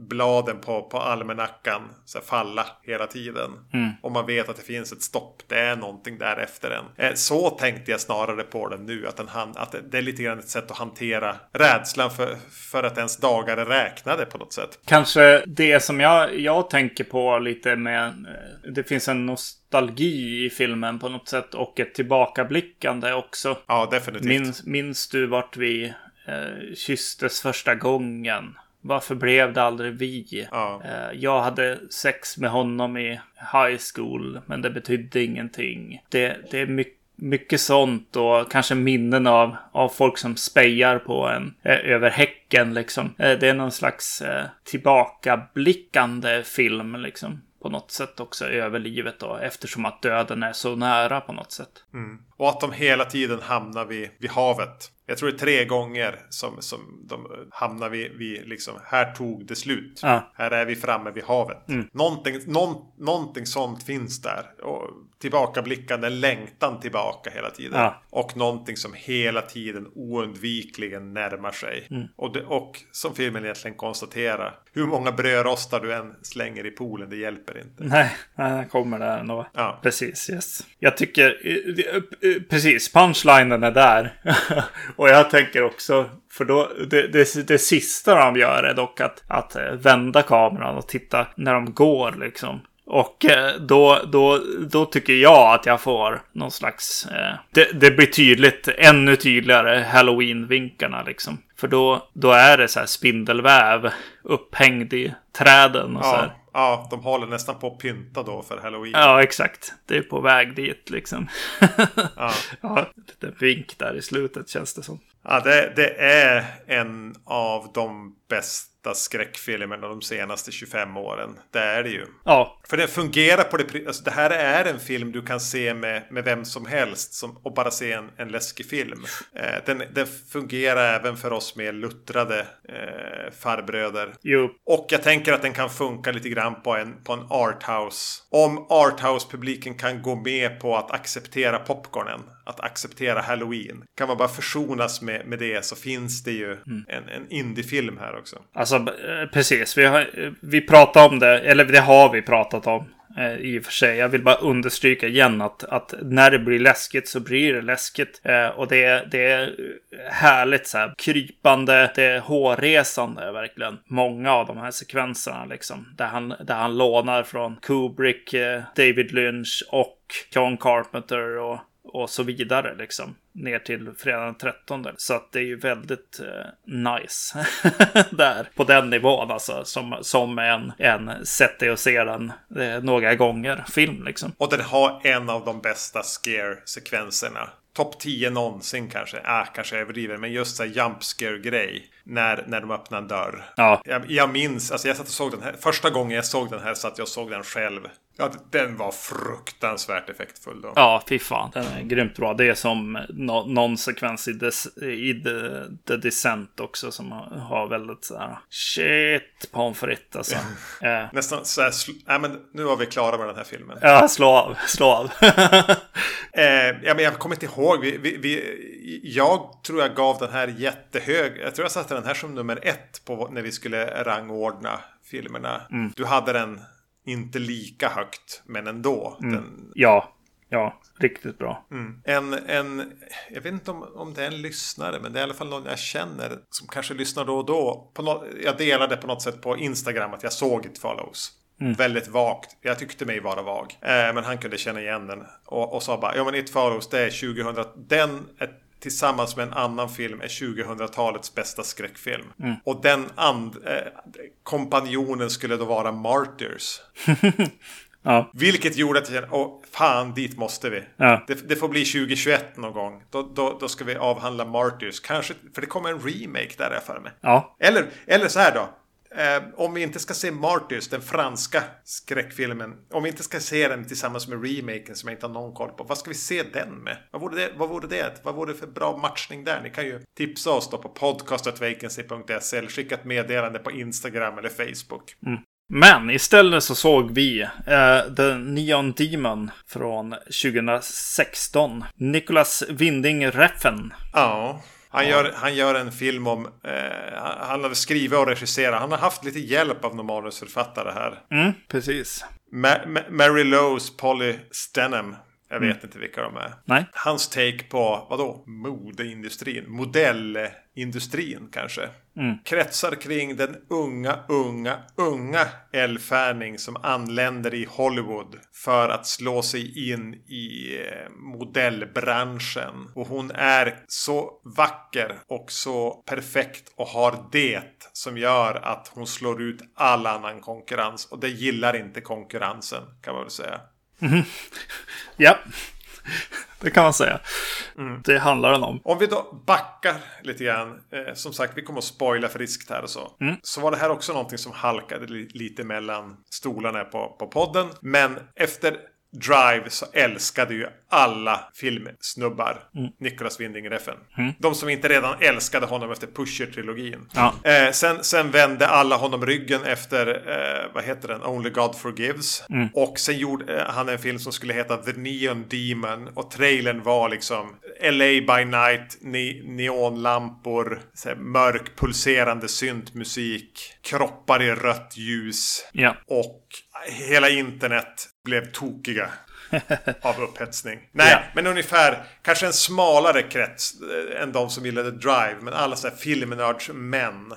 bladen på, på almanackan så falla hela tiden. Mm. Och man vet att det finns ett stopp. Det är någonting där efter den. Eh, så tänkte jag snarare på den nu. Att, den, att det är lite grann ett sätt att hantera rädslan för, för att ens dagar är räknade på något sätt. Kanske det som jag, jag tänker på lite med eh, det finns en nostalgi i filmen på något sätt och ett tillbakablickande också. Ja, definitivt. Minns, minns du vart vi eh, kysstes första gången? Varför blev det aldrig vi? Ja. Eh, jag hade sex med honom i high school, men det betydde ingenting. Det, det är mycket mycket sånt och kanske minnen av, av folk som spejar på en eh, över häcken liksom. Eh, det är någon slags eh, tillbakablickande film liksom på något sätt också över livet då, eftersom att döden är så nära på något sätt. Mm. Och att de hela tiden hamnar vid, vid havet. Jag tror det är tre gånger som, som de hamnar vid, vid liksom, här tog det slut. Ja. Här är vi framme vid havet. Mm. Någonting, någon, någonting sånt finns där. Och tillbakablickande längtan tillbaka hela tiden. Ja. Och någonting som hela tiden oundvikligen närmar sig. Mm. Och, det, och som filmen egentligen konstaterar. Hur många brödrostar du än slänger i poolen, det hjälper inte. Nej, den kommer där ändå. Ja. Precis, yes. Jag tycker, eh, eh, precis, punchlinen är där. [laughs] och jag tänker också, för då, det, det, det sista de gör är dock att, att eh, vända kameran och titta när de går liksom. Och eh, då, då, då tycker jag att jag får någon slags... Eh, det, det blir tydligt, ännu tydligare, halloween-vinkarna liksom. För då, då är det så här spindelväv upphängd i träden och så här. Ja, ja, de håller nästan på att pynta då för halloween. Ja, exakt. Det är på väg dit liksom. [laughs] Ja. ja, lite vink där i slutet känns det som. Ja, det, det är en av de bästa skräckfilmerna de senaste 25 åren. Det är det ju. Ja, För den fungerar på det... Alltså det här är en film du kan se med, med vem som helst som, och bara se en, en läskig film. Eh, den, den fungerar även för oss mer luttrade eh, farbröder. jo, Och jag tänker att den kan funka lite grann på en, på en arthouse. Om arthouse-publiken kan gå med på att acceptera popcornen. Att acceptera halloween. Kan man bara försonas med, med det så finns det ju en, en indiefilm här också. alltså eh, precis. Vi, har, eh, vi pratar om det, eller det har vi pratat om. Eh, I och för sig. Jag vill bara understryka igen att, att när det blir läskigt så blir det läskigt. Eh, och det, är- det är härligt så här krypande, det är hårresande verkligen. Många av de här sekvenserna liksom. Där han, där han lånar från Kubrick, eh, David Lynch och John Carpenter och, och så vidare liksom. Ner till fredag den 13. Så att det är ju väldigt eh, nice. [laughs] där. På den nivån alltså. Som, som en, en sätt dig och se den eh, några gånger film liksom. Och den har en av de bästa scare-sekvenserna. Topp 10 någonsin kanske. Äh, kanske jag överdriver. Men just så här jump scare-grej. När, när de öppnar en dörr. Ja, Jag, jag minns, alltså jag satt och såg den här. Första gången jag såg den här satt jag och såg den själv. Ja, den var fruktansvärt effektfull då. Ja, fy fan. Den är grymt bra. Det är som nå- någon sekvens i, des, i the, the Descent också som har, väldigt så här shit pommes frites alltså. [laughs] eh, Nästan så här, nej men nu var vi klara med den här filmen. ja, slå av, slå av. [laughs] Eh, ja, men jag kommer inte ihåg. Vi, vi, vi, jag tror jag gav den här jättehög. Jag tror jag satte den här som nummer ett på, när vi skulle rangordna filmerna. Du hade den inte lika högt, men ändå. Den, ja, ja, riktigt bra. mm. en, en, jag vet inte om, om det är en lyssnare, men det är i alla fall någon jag känner som kanske lyssnar då och då. På nå- jag delade på något sätt på Instagram att jag såg It Follows. Väldigt vagt. Jag tyckte mig vara vag. Eh, men han kunde känna igen den. Och, och sa bara, ja men It Follows det är 2000. Den är tillsammans med en annan film är 2000-talets bästa skräckfilm. Och den and, eh, kompanjonen skulle då vara Martyrs. [laughs] Ja, Vilket gjorde att jag kände, åh fan dit måste vi. ja, Det, det får bli 2021 någon gång. Då, då, då ska vi avhandla Martyrs. Kanske, för det kommer en remake där är jag för mig. ja, Eller, eller så här då. Eh, om vi inte ska se Martyrs, den franska skräckfilmen. Om vi inte ska se den tillsammans med remaken som jag inte har någon koll på. Vad ska vi se den med? Vad vore det? Vad vore det, vad vore det för bra matchning där? Ni kan ju tipsa oss då på podcastetvacancy.se eller skicka ett meddelande på Instagram eller Facebook. Men istället så såg vi eh, The Neon Demon från 2016. Nicholas Winding Refn. Ja. Han, Gör, han gör en film om... Eh, han har skrivit och regisserat. Han har haft lite hjälp av någon manusförfattare här. Mm, precis. Ma- Ma- Mary Lowes Polly Stenham. Jag vet inte vilka de är. Nej. Hans take på, vadå? Modeindustrin? Modellindustrin kanske? Kretsar kring den unga, unga, unga Elle Fanning som anländer i Hollywood för att slå sig in i eh, modellbranschen. Och hon är så vacker och så perfekt och har det som gör att hon slår ut all annan konkurrens. Och det gillar inte konkurrensen kan man väl säga. [laughs] Ja, det kan man säga. Det handlar den om. Om vi då backar lite grann. Eh, som sagt, vi kommer att spoila friskt här och så. Så var det här också någonting som halkade li- lite mellan stolarna på, på podden. Men efter Drive så älskade ju alla filmsnubbar Nicholas Winding Refn. De som inte redan älskade honom efter Pusher-trilogin. Ja. Eh, sen, sen vände alla honom ryggen efter, eh, vad heter den, Only God Forgives. Och sen gjorde eh, han en film som skulle heta The Neon Demon. Och trailern var liksom LA by night, ne neonlampor, mörk pulserande syntmusik, kroppar i rött ljus. Ja. Och hela internet blev tokiga [laughs] av upphetsning. Nej, Ja. men ungefär kanske en smalare krets eh, än de som gillade Drive. Men alla så här filmnördsmän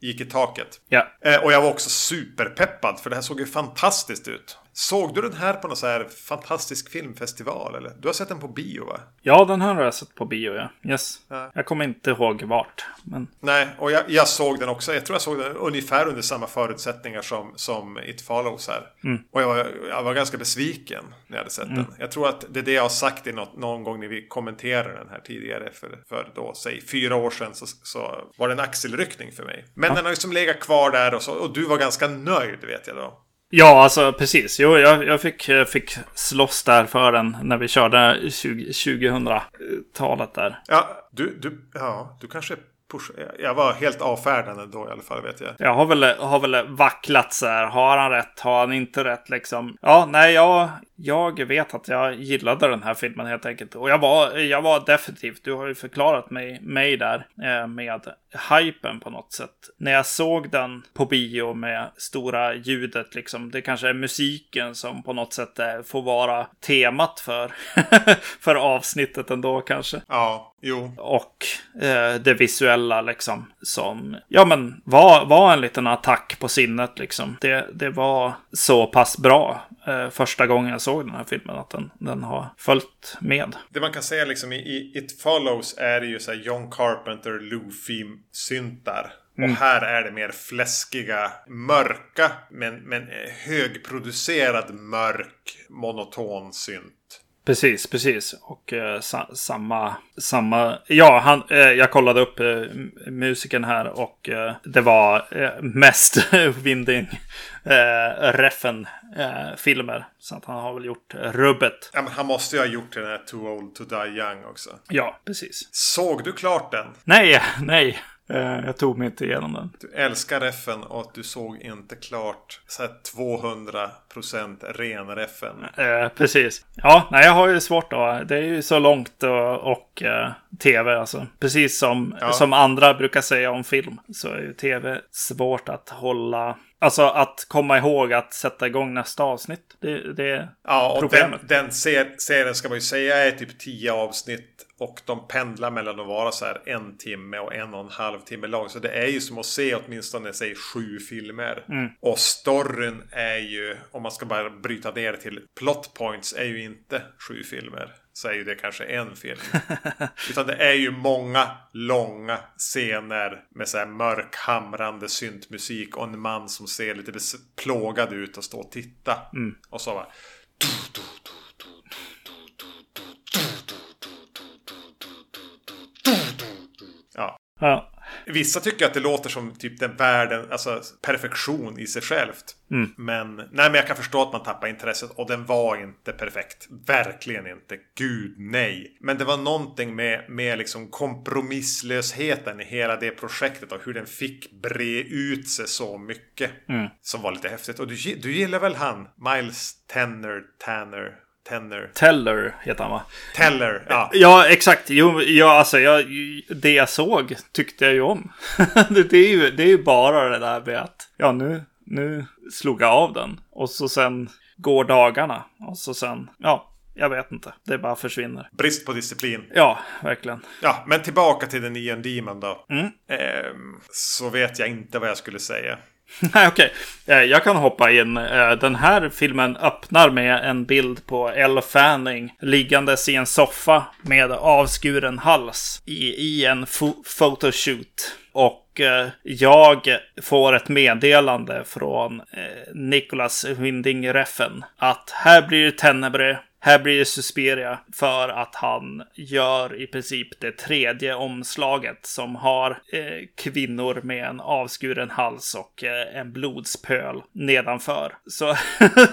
gick i taket. Ja. Eh, och jag var också superpeppad för det här såg ju fantastiskt ut. Såg du den här på någon så här fantastisk filmfestival eller? Du har sett den på bio va? Ja, den här har jag sett på bio, ja. Yes. Ja. Jag kommer inte ihåg vart. Men Nej, och jag, jag såg den också. Jag tror jag såg den ungefär under samma förutsättningar som, som It Follows här. Och jag var, jag var ganska besviken när jag hade sett den. Jag tror att det är det jag har sagt i något, någon gång när vi kommenterade den här tidigare. För, för då, säg fyra år sedan så, så var det en axelryckning för mig. Men den har ju som legat kvar där och, så, och du var ganska nöjd vet jag då. Ja, alltså precis. Jo, jag, jag fick, jag fick slåss där för den när vi körde 20, 2000-talet där. Ja, du, du, ja, du kanske push, Jag var helt avfärdande då i alla fall vet jag. Jag har väl, har väl vacklat så här. Har han rätt? Har han inte rätt liksom? Ja, nej, jag, jag vet att jag gillade den här filmen helt enkelt. Och jag var, jag var definitivt, du har ju förklarat mig, mig där eh, med hypen på något sätt. När jag såg den på bio med stora ljudet liksom. Det kanske är musiken som på något sätt eh, får vara temat för, [laughs] för avsnittet ändå kanske. Ja, jo. Och eh, det visuella liksom. Som, ja men, var, var en liten attack på sinnet liksom. Det, det var så pass bra eh, första gången jag såg den här filmen. Att den, den har följt med. Det man kan säga liksom i, It Follows är det ju så John Carpenter, Luffy-syntar. Och här är det mer fläskiga, mörka, men, men högproducerad, mörk, monoton synt. Precis, precis. Och eh, sa, samma, samma... Ja, han, eh, jag kollade upp eh, musiken här och eh, det var eh, mest [laughs] Winding eh, Reffen filmer. Så att han har väl gjort rubbet. Ja, men han måste ju ha gjort den här Too Old To Die Young också. Ja, precis. Såg du klart den? Nej, nej. Eh, jag tog mig inte igenom den. Du älskar reffen och att du såg inte klart så här 200% ren reffen. Eh, precis. Ja, nej, jag har ju svårt då. Det är ju så långt och, och eh, tv alltså. Precis som, Ja. som andra brukar säga om film. Så är ju tv svårt att hålla. Alltså att komma ihåg att sätta igång nästa avsnitt. Det, det Ja, och den, Problemet. den ser, serien ska man ju säga är typ 10 avsnitt. Och de pendlar mellan att vara så här en timme och en och en halv timme lång. Så det är ju som att se åtminstone säg sju filmer. Och storyn är ju, om man ska bara bryta ner till plot points, är ju inte sju filmer. Så är ju det kanske en film. [laughs] Utan det är ju många långa scener med så här mörk hamrande syntmusik och en man som ser lite plågad ut och står och titta. Och så bara... Ja. Ja. Vissa tycker att det låter som typ den världen, alltså perfektion i sig självt. Men, nej men jag kan förstå att man tappar intresset och den var inte perfekt. Verkligen inte. Gud nej. Men det var någonting med, med liksom kompromisslösheten i hela det projektet och hur den fick bre ut sig så mycket. Som var lite häftigt. Och du, du gillar väl han? Miles Tanner, Tanner, Tanner, Teller heter han va? Teller. Ja. Ja, exakt. Jo, ja, alltså, jag, det jag såg tyckte jag ju om. [laughs] det, är ju, det är ju bara det där med att, ja, nu, nu slog jag av den. Och så sen går dagarna. Och så sen, ja, jag vet inte. Det bara försvinner. Brist på disciplin. Ja, verkligen. Ja, men tillbaka till den Neon Demon då. Mm. Ehm, så vet jag inte vad jag skulle säga. [laughs] Nej, okej. Okay. Jag kan hoppa in. Eh, den här filmen öppnar med en bild på Elle Fanning liggandes i en soffa med avskuren hals i, i en photoshoot. Och eh, jag får ett meddelande från Nicholas Winding Reffen att här blir det Tenebre här blir det Suspiria för att han gör i princip det tredje omslaget som har eh, kvinnor med en avskuren hals och eh, en blodspöl nedanför. Så,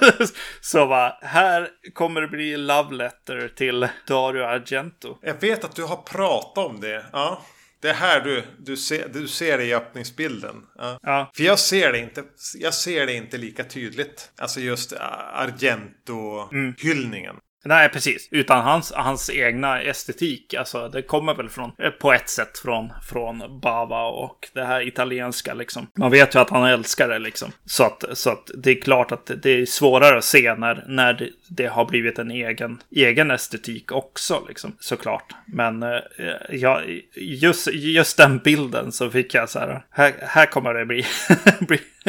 [laughs] så va, här kommer det bli love letter till Dario Argento. Jag vet att du har pratat om det. Ja. Det är här du, du, ser, du ser det i öppningsbilden. Ja. Ja. För jag ser det inte. Jag ser det inte lika tydligt. Alltså just Argento-hyllningen. Nej, precis. Utan hans, hans egna estetik. Alltså, det kommer väl från, eh, på ett sätt från, från Bava och det här italienska liksom. Man vet ju att han älskar det liksom. Så att, så att det är klart att det är svårare att se när, när det, det har blivit en egen, egen estetik också liksom. Såklart. Men eh, ja, just, just den bilden så fick jag så här. Här, här kommer det bli, [laughs]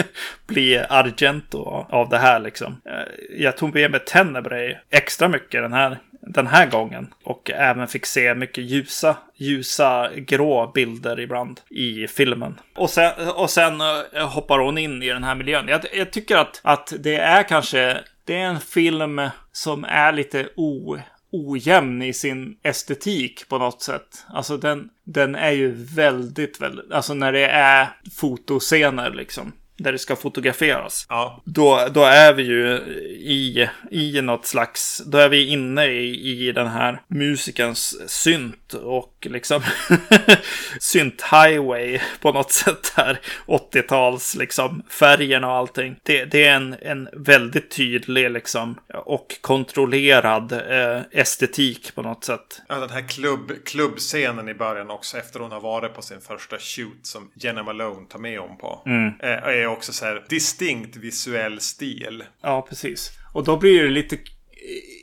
[laughs] bli Argento av det här liksom. Eh, jag tog med mig Tenebrae extra mycket den här, den här gången. Och även fick se mycket ljusa, ljusa grå bilder ibland i filmen. Och sen, och sen eh, hoppar hon in i den här miljön. Jag, jag tycker att, att det är kanske, det är en film som är lite o ojämn i sin estetik på något sätt. Alltså den, den är ju väldigt, väldigt, alltså när det är fotoscener liksom där det ska fotograferas. Ja. Då, då är vi ju i, i något slags, då är vi inne i, i den här musikens synt och liksom [laughs] synt highway på något sätt här. 80-tals liksom färgerna och allting. Det, det är en, en väldigt tydlig liksom och kontrollerad eh, estetik på något sätt. Ja, den här klubb, klubbscenen i början också efter hon har varit på sin första shoot som Jenna Malone tar med hon på. Eh, är också så här distinkt visuell stil. Ja, precis. Och då blir det lite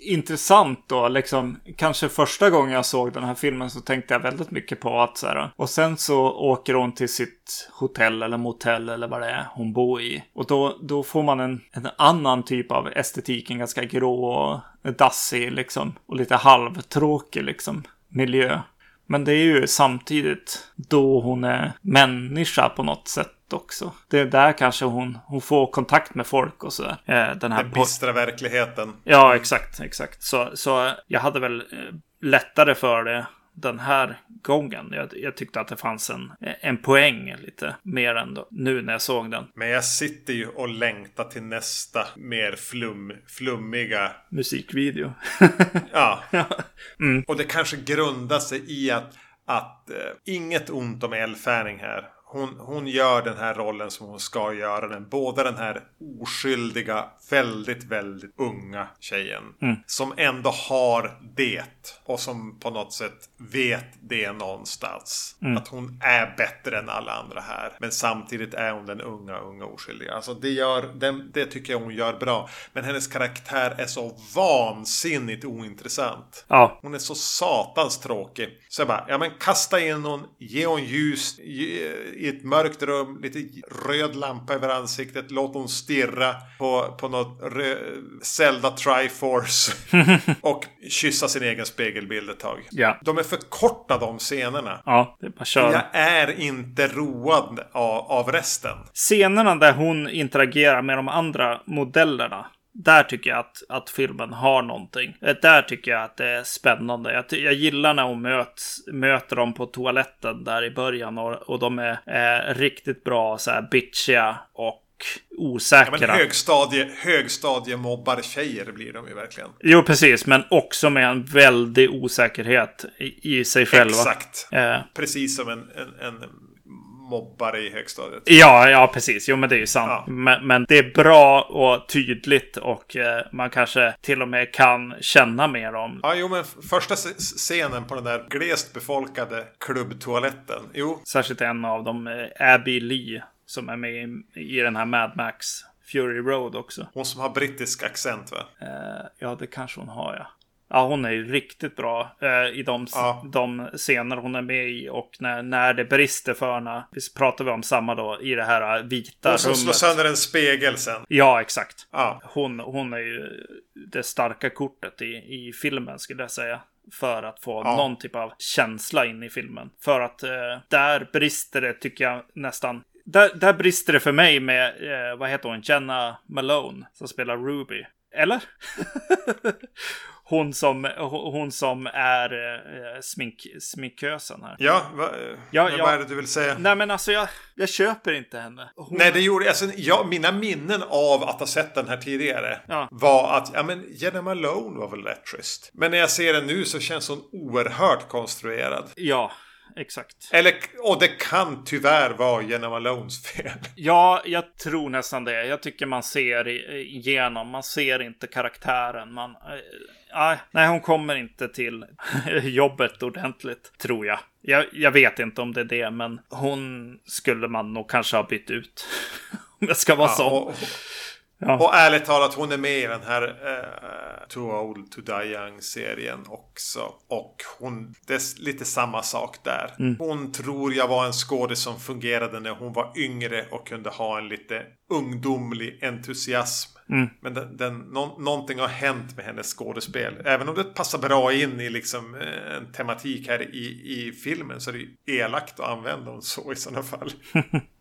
intressant då, liksom. Kanske första gången jag såg den här filmen så tänkte jag väldigt mycket på att så här. Och sen så åker hon till sitt hotell eller motell eller vad det är hon bor i. Och då, då får man en, en annan typ av estetik, en ganska grå och dassig liksom. Och lite halvtråkig liksom miljö. Men det är ju samtidigt då hon är människa på något sätt också. Det är där kanske hon, hon får kontakt med folk och sådär. Eh, den här Den bistra verkligheten. Ja, exakt, exakt. Så, så jag hade väl eh, lättare för det den här gången. Jag, jag tyckte att det fanns en, en poäng lite mer än då, nu när jag såg den. Men jag sitter ju och längtar till nästa mer flum, flummiga. Musikvideo. [laughs] Ja. Och det kanske grundar sig i att, att eh, inget ont om Elle Fanning här. Hon, hon gör den här rollen som hon ska göra den. Både den här oskyldiga, väldigt, väldigt unga tjejen. Som ändå har det. Och som på något sätt vet det någonstans. Att hon är bättre än alla andra här. Men samtidigt är hon den unga, unga oskyldiga. Alltså det, gör, den, det tycker jag hon gör bra. Men hennes karaktär är så vansinnigt ointressant. Ja, Hon är så satans tråkig. Så jag bara, ja men kasta in någon, ge hon ljus ge, i ett mörkt rum, lite röd lampa över ansiktet, låt hon stirra på, på något rö, Zelda Triforce [laughs] och kyssa sin egen spegelbild ett tag. ja, De är för korta de scenerna. ja, det är bara köra. Jag är inte road av, av resten. Scenerna där hon interagerar med de andra modellerna. Där tycker jag att, att filmen har någonting. Eh, Där tycker jag att det är spännande. Jag, jag gillar när hon möts, möter dem på toaletten där i början. Och, och de är eh, riktigt bra, så här bitchiga och Ja, osäkra. men högstadie, högstadiemobbar-tjejer blir de ju verkligen. Jo, precis. Men också med en väldig osäkerhet i, i sig själva. Exakt. Eh, Precis som en, en, en mobbare i högstadiet. Ja, ja, precis. Jo, men det är ju sant. Ja. Men, men det är bra och tydligt och eh, man kanske till och med kan känna mer om. Ja, jo, men första scenen på den där glest befolkade klubbtoaletten. Jo, Särskilt en av dem, eh, Abby Lee, som är med i, i den här Mad Max Fury Road också. hon som har brittisk accent va? Eh, ja, det kanske hon har, ja. Ja, hon är ju riktigt bra eh, i de, Ja. de scener hon är med i. Och när, när det brister för henne. Vi pratar vi om samma då i det här eh, vita Hon som slår rummet. sönder en spegel sen. Ja, exakt. Ja, Hon, hon är ju det starka kortet i, i filmen skulle jag säga. För att få Ja. någon typ av känsla in i filmen. För att eh, där brister det tycker jag nästan. Där, där brister det för mig med, eh, vad heter hon, Jenna Malone som spelar Ruby. Eller? [laughs] hon, som, hon som är eh, smink, sminkösen här. Ja, va, Ja, men ja. vad är det du vill säga? Nej men alltså jag, jag köper inte henne. Hon, Nej, det gjorde alltså, jag. Mina minnen av att ha sett den här tidigare Ja. var att ja, men Jenna Malone var väl rätt schysst. Men när jag ser den nu så känns hon oerhört konstruerad. Ja, exakt. Eller, och det kan tyvärr vara Jenna Malones fel. Ja, jag tror nästan det. Jag tycker man ser igenom. Man ser inte karaktären. Man, eh, nej, hon kommer inte till [laughs] jobbet ordentligt, tror jag. jag. Jag vet inte om det är det, men hon skulle man nog kanske ha bytt ut. [laughs] Om jag ska vara Ja, sån. och, Ja. och ärligt talat, hon är med i den här uh, Too Old To Die Young-serien också. Och hon, det är lite samma sak där. Mm. Hon tror jag var en skådis som fungerade när hon var yngre och kunde ha en lite ungdomlig entusiasm. Mm. Men den, den, nå, någonting har hänt med hennes skådespel. Även om det passar bra in i liksom eh, en tematik här i, i filmen så är det ju elakt att använda hon så i sådana fall. [laughs]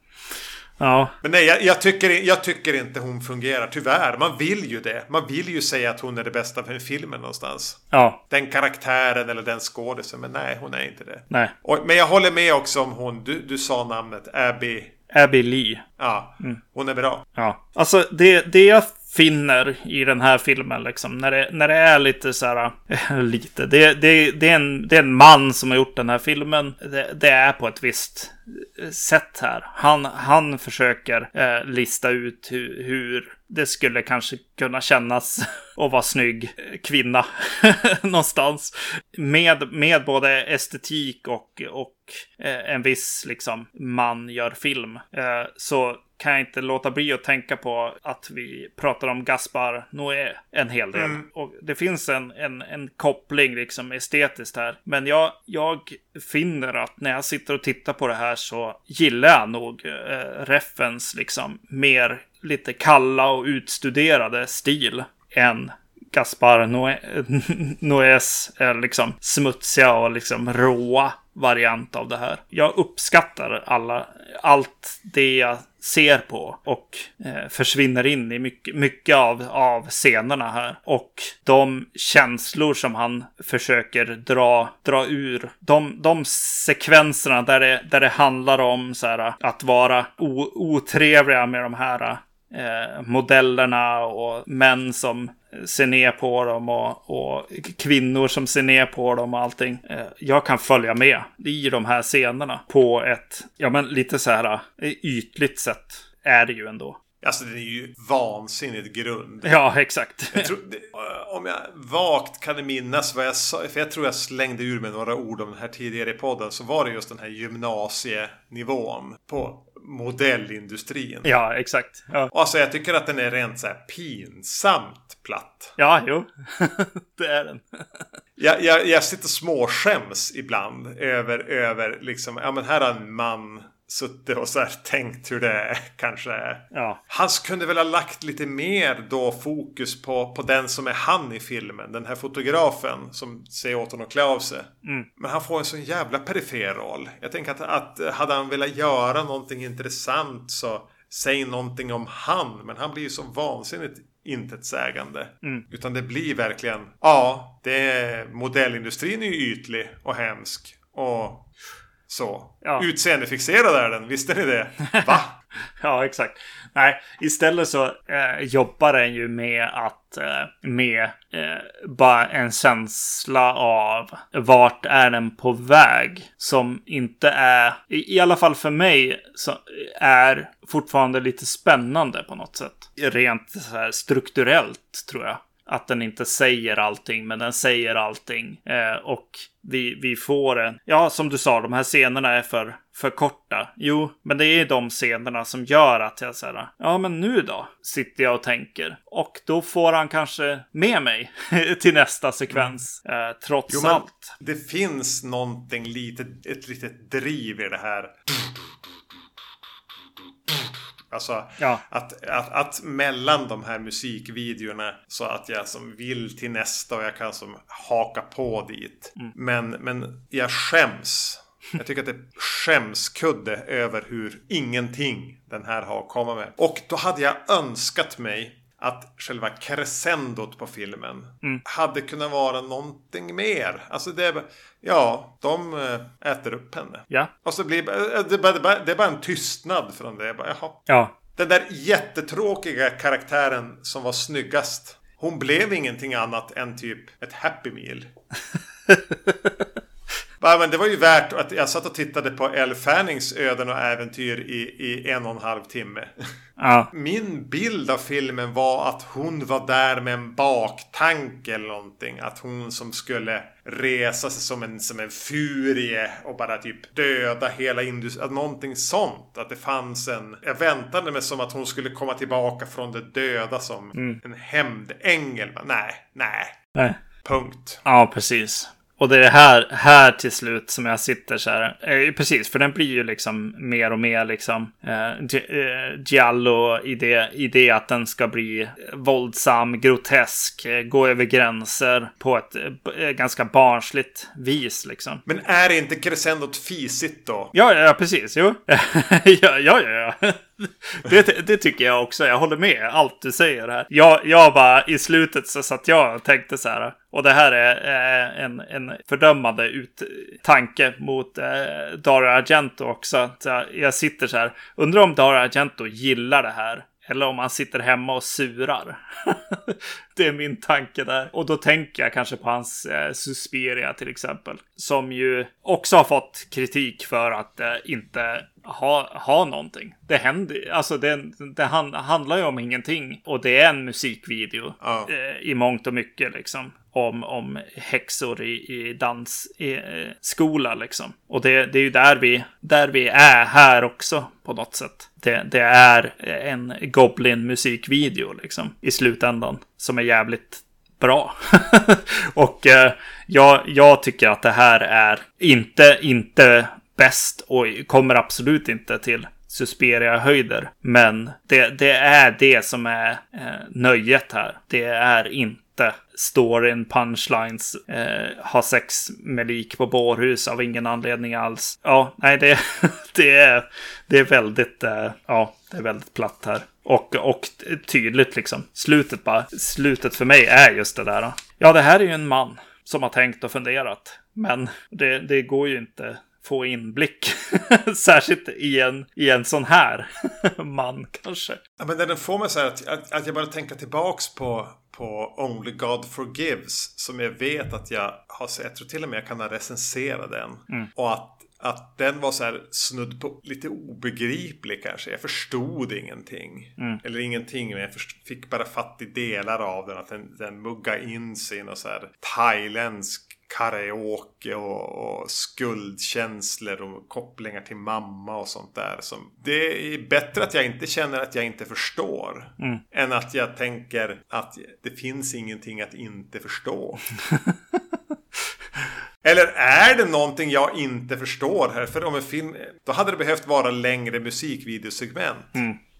Ja, Men nej, jag, jag, tycker, jag tycker inte hon fungerar. Tyvärr. Man vill ju det. Man vill ju säga att hon är det bästa för filmen någonstans. ja, Den karaktären eller den skådisen. Men nej, hon är inte det. nej. Och, men jag håller med också om hon. Du, du sa namnet. Abby. Abby Lee. Ja, hon är bra. Ja, alltså det, det jag finner i den här filmen, liksom, när det, när det är lite så här, [laughs] lite, det, det, det, är en, det är en man som har gjort den här filmen. Det, det är på ett visst sätt här. Han, han försöker eh, lista ut hur, hur det skulle kanske kunna kännas [laughs] att vara snygg kvinna [laughs] någonstans. Med, med både estetik och, och eh, en viss liksom man gör film. Eh, så kan jag inte låta bli att tänka på att vi pratar om Gaspar Noé en hel del. Och det finns en, en, en koppling liksom estetiskt här. Men jag, jag finner att när jag sitter och tittar på det här så gillar jag nog eh, Reffens liksom mer lite kalla och utstuderade stil än Gaspar Noé, [laughs] Noés eh, liksom smutsiga och liksom råa variant av det här. Jag uppskattar alla, allt det jag ser på och eh, försvinner in i mycket, mycket av, av scenerna här. Och de känslor som han försöker dra, dra ur. De, de sekvenserna där det, där det handlar om så här, att vara o, otrevliga med de här eh, modellerna och män som ser ner på dem och, och kvinnor som ser ner på dem och allting. Eh, jag kan följa med i de här scenerna på ett, ja men lite så här eh, ytligt sätt är det ju ändå. Alltså den är ju vansinnigt grund. Ja, exakt. Jag tror, det, om jag vagt kan minnas vad jag sa, för jag tror jag slängde ur mig några ord om den här tidigare i podden, så var det just den här gymnasienivån på modellindustrin. Ja, exakt. Ja, alltså jag tycker att den är rent så här pinsamt platt. ja jo. [laughs] det är den. Jag, jag, jag sitter småskäms ibland över, över liksom, ja men här har en man suttit och så här tänkt hur det kanske är. Ja, Han kunde väl ha lagt lite mer då fokus på, på den som är han i filmen. Den här fotografen som säger åt honom att klä av sig. Men han får en sån jävla perifer roll. Jag tänker att, att hade han velat göra någonting intressant så säg någonting om han. Men han blir ju så vansinnigt intetsägande. Utan det blir verkligen, ja, det är, modellindustrin är ju ytlig och hemsk. Och så. Ja. Utseendefixerad är den, visste ni det? [laughs] Va? Ja, exakt. Nej, istället så eh, jobbar den ju med att eh, med eh, bara en känsla av vart är den på väg som inte är, i, i alla fall för mig, så är fortfarande lite spännande på något sätt. Rent strukturellt tror jag. Att den inte säger allting, men den säger allting. Eh, och vi, vi får en... Ja, som du sa, de här scenerna är för, för korta. Jo, men det är de scenerna som gör att jag säger ja men nu då, sitter jag och tänker. Och då får han kanske med mig [laughs] till nästa sekvens, eh, trots Jo, allt. det finns någonting litet, ett litet driv i det här. Alltså Ja. att, att, att mellan de här musikvideorna så att jag som vill till nästa och jag kan som haka på dit. Men, men jag skäms. Jag tycker att det är skämskudde över hur ingenting den här har att komma med. Och då hade jag önskat mig att själva crescendot på filmen hade kunnat vara någonting mer. Alltså det är, ja, de eh, äter upp henne. Ja. Och så blir eh, det, bara, det, bara, det är bara en tystnad från det. Bara, Jaha. Ja. Den där jättetråkiga karaktären som var snyggast. Hon blev ingenting annat än typ ett happy meal. [laughs] Ja, men det var ju värt att jag satt och tittade på Elle Fannings öden och äventyr i, i en och en halv timme. Ja. Min bild av filmen var att hon var där med en baktanke eller någonting. Att hon som skulle resa sig som en, som en furie och bara typ döda hela industrin. Någonting sånt. Att det fanns en... Jag väntade mig som att hon skulle komma tillbaka från det döda som en hämndängel. Nej, nej. Nej. Punkt. Ja, precis. Och det är här, här till slut som jag sitter så här. Eh, precis, för den blir ju liksom mer och mer liksom eh, eh, Giallo i det, i det att den ska bli våldsam, grotesk, eh, gå över gränser på ett eh, eh, ganska barnsligt vis liksom. Men är inte crescendot fisigt då? Ja, ja, ja, precis. Jo. [laughs] ja, ja, ja. [laughs] Det, det tycker jag också. Jag håller med allt du säger här. Jag, jag bara, i slutet så satt jag och tänkte så här. Och det här är eh, en, en fördömande ut, tanke mot eh, Dario Argento också. Så jag, jag sitter så här. Undrar om Dario Argento gillar det här. Eller om han sitter hemma och surar. [laughs] det är min tanke där. Och då tänker jag kanske på hans eh, Suspiria till exempel. Som ju också har fått kritik för att eh, inte ha, ha någonting. Det händer alltså det, det han, handlar ju om ingenting. Och det är en musikvideo Ja. eh, i mångt och mycket liksom. Om, om häxor i, i dansskola eh, liksom. Och det, det är ju där vi, där vi är här också på något sätt. Det, det är en Goblin musikvideo liksom i slutändan som är jävligt bra. [laughs] och eh, jag, jag tycker att det här är inte, inte bäst och kommer absolut inte till Susperia-höjder. Men det, det är det som är eh, nöjet här. Det är inte storyn, punchlines, eh, ha sex med lik på bårhus av ingen anledning alls. Ja, nej, det, [laughs] det, är, det är väldigt, eh, ja, det är väldigt platt här. Och, och tydligt liksom. Slutet bara, slutet för mig är just det där. Ja, det här är ju en man som har tänkt och funderat. Men det, det går ju inte få inblick. [laughs] Särskilt i en, i en sån här [laughs] man kanske. Ja, men den får mig så här att, att, att jag börjar tänka tillbaks på, på Only God Forgives. Som jag vet att jag har sett. Jag tror till och med jag kan ha recenserat den. Och att, att den var så här snudd på lite obegriplig kanske. Jag förstod ingenting. Eller ingenting, men jag först, fick bara fatt i delar av den. Att den, den muggade in sig i någon så här thailändsk karaoke och, och skuldkänslor och kopplingar till mamma och sånt där. Som, det är bättre att jag inte känner att jag inte förstår. Än att jag tänker att det finns ingenting att inte förstå. [laughs] Eller är det någonting jag inte förstår här? För om en film... Då hade det behövt vara längre musikvideosegment.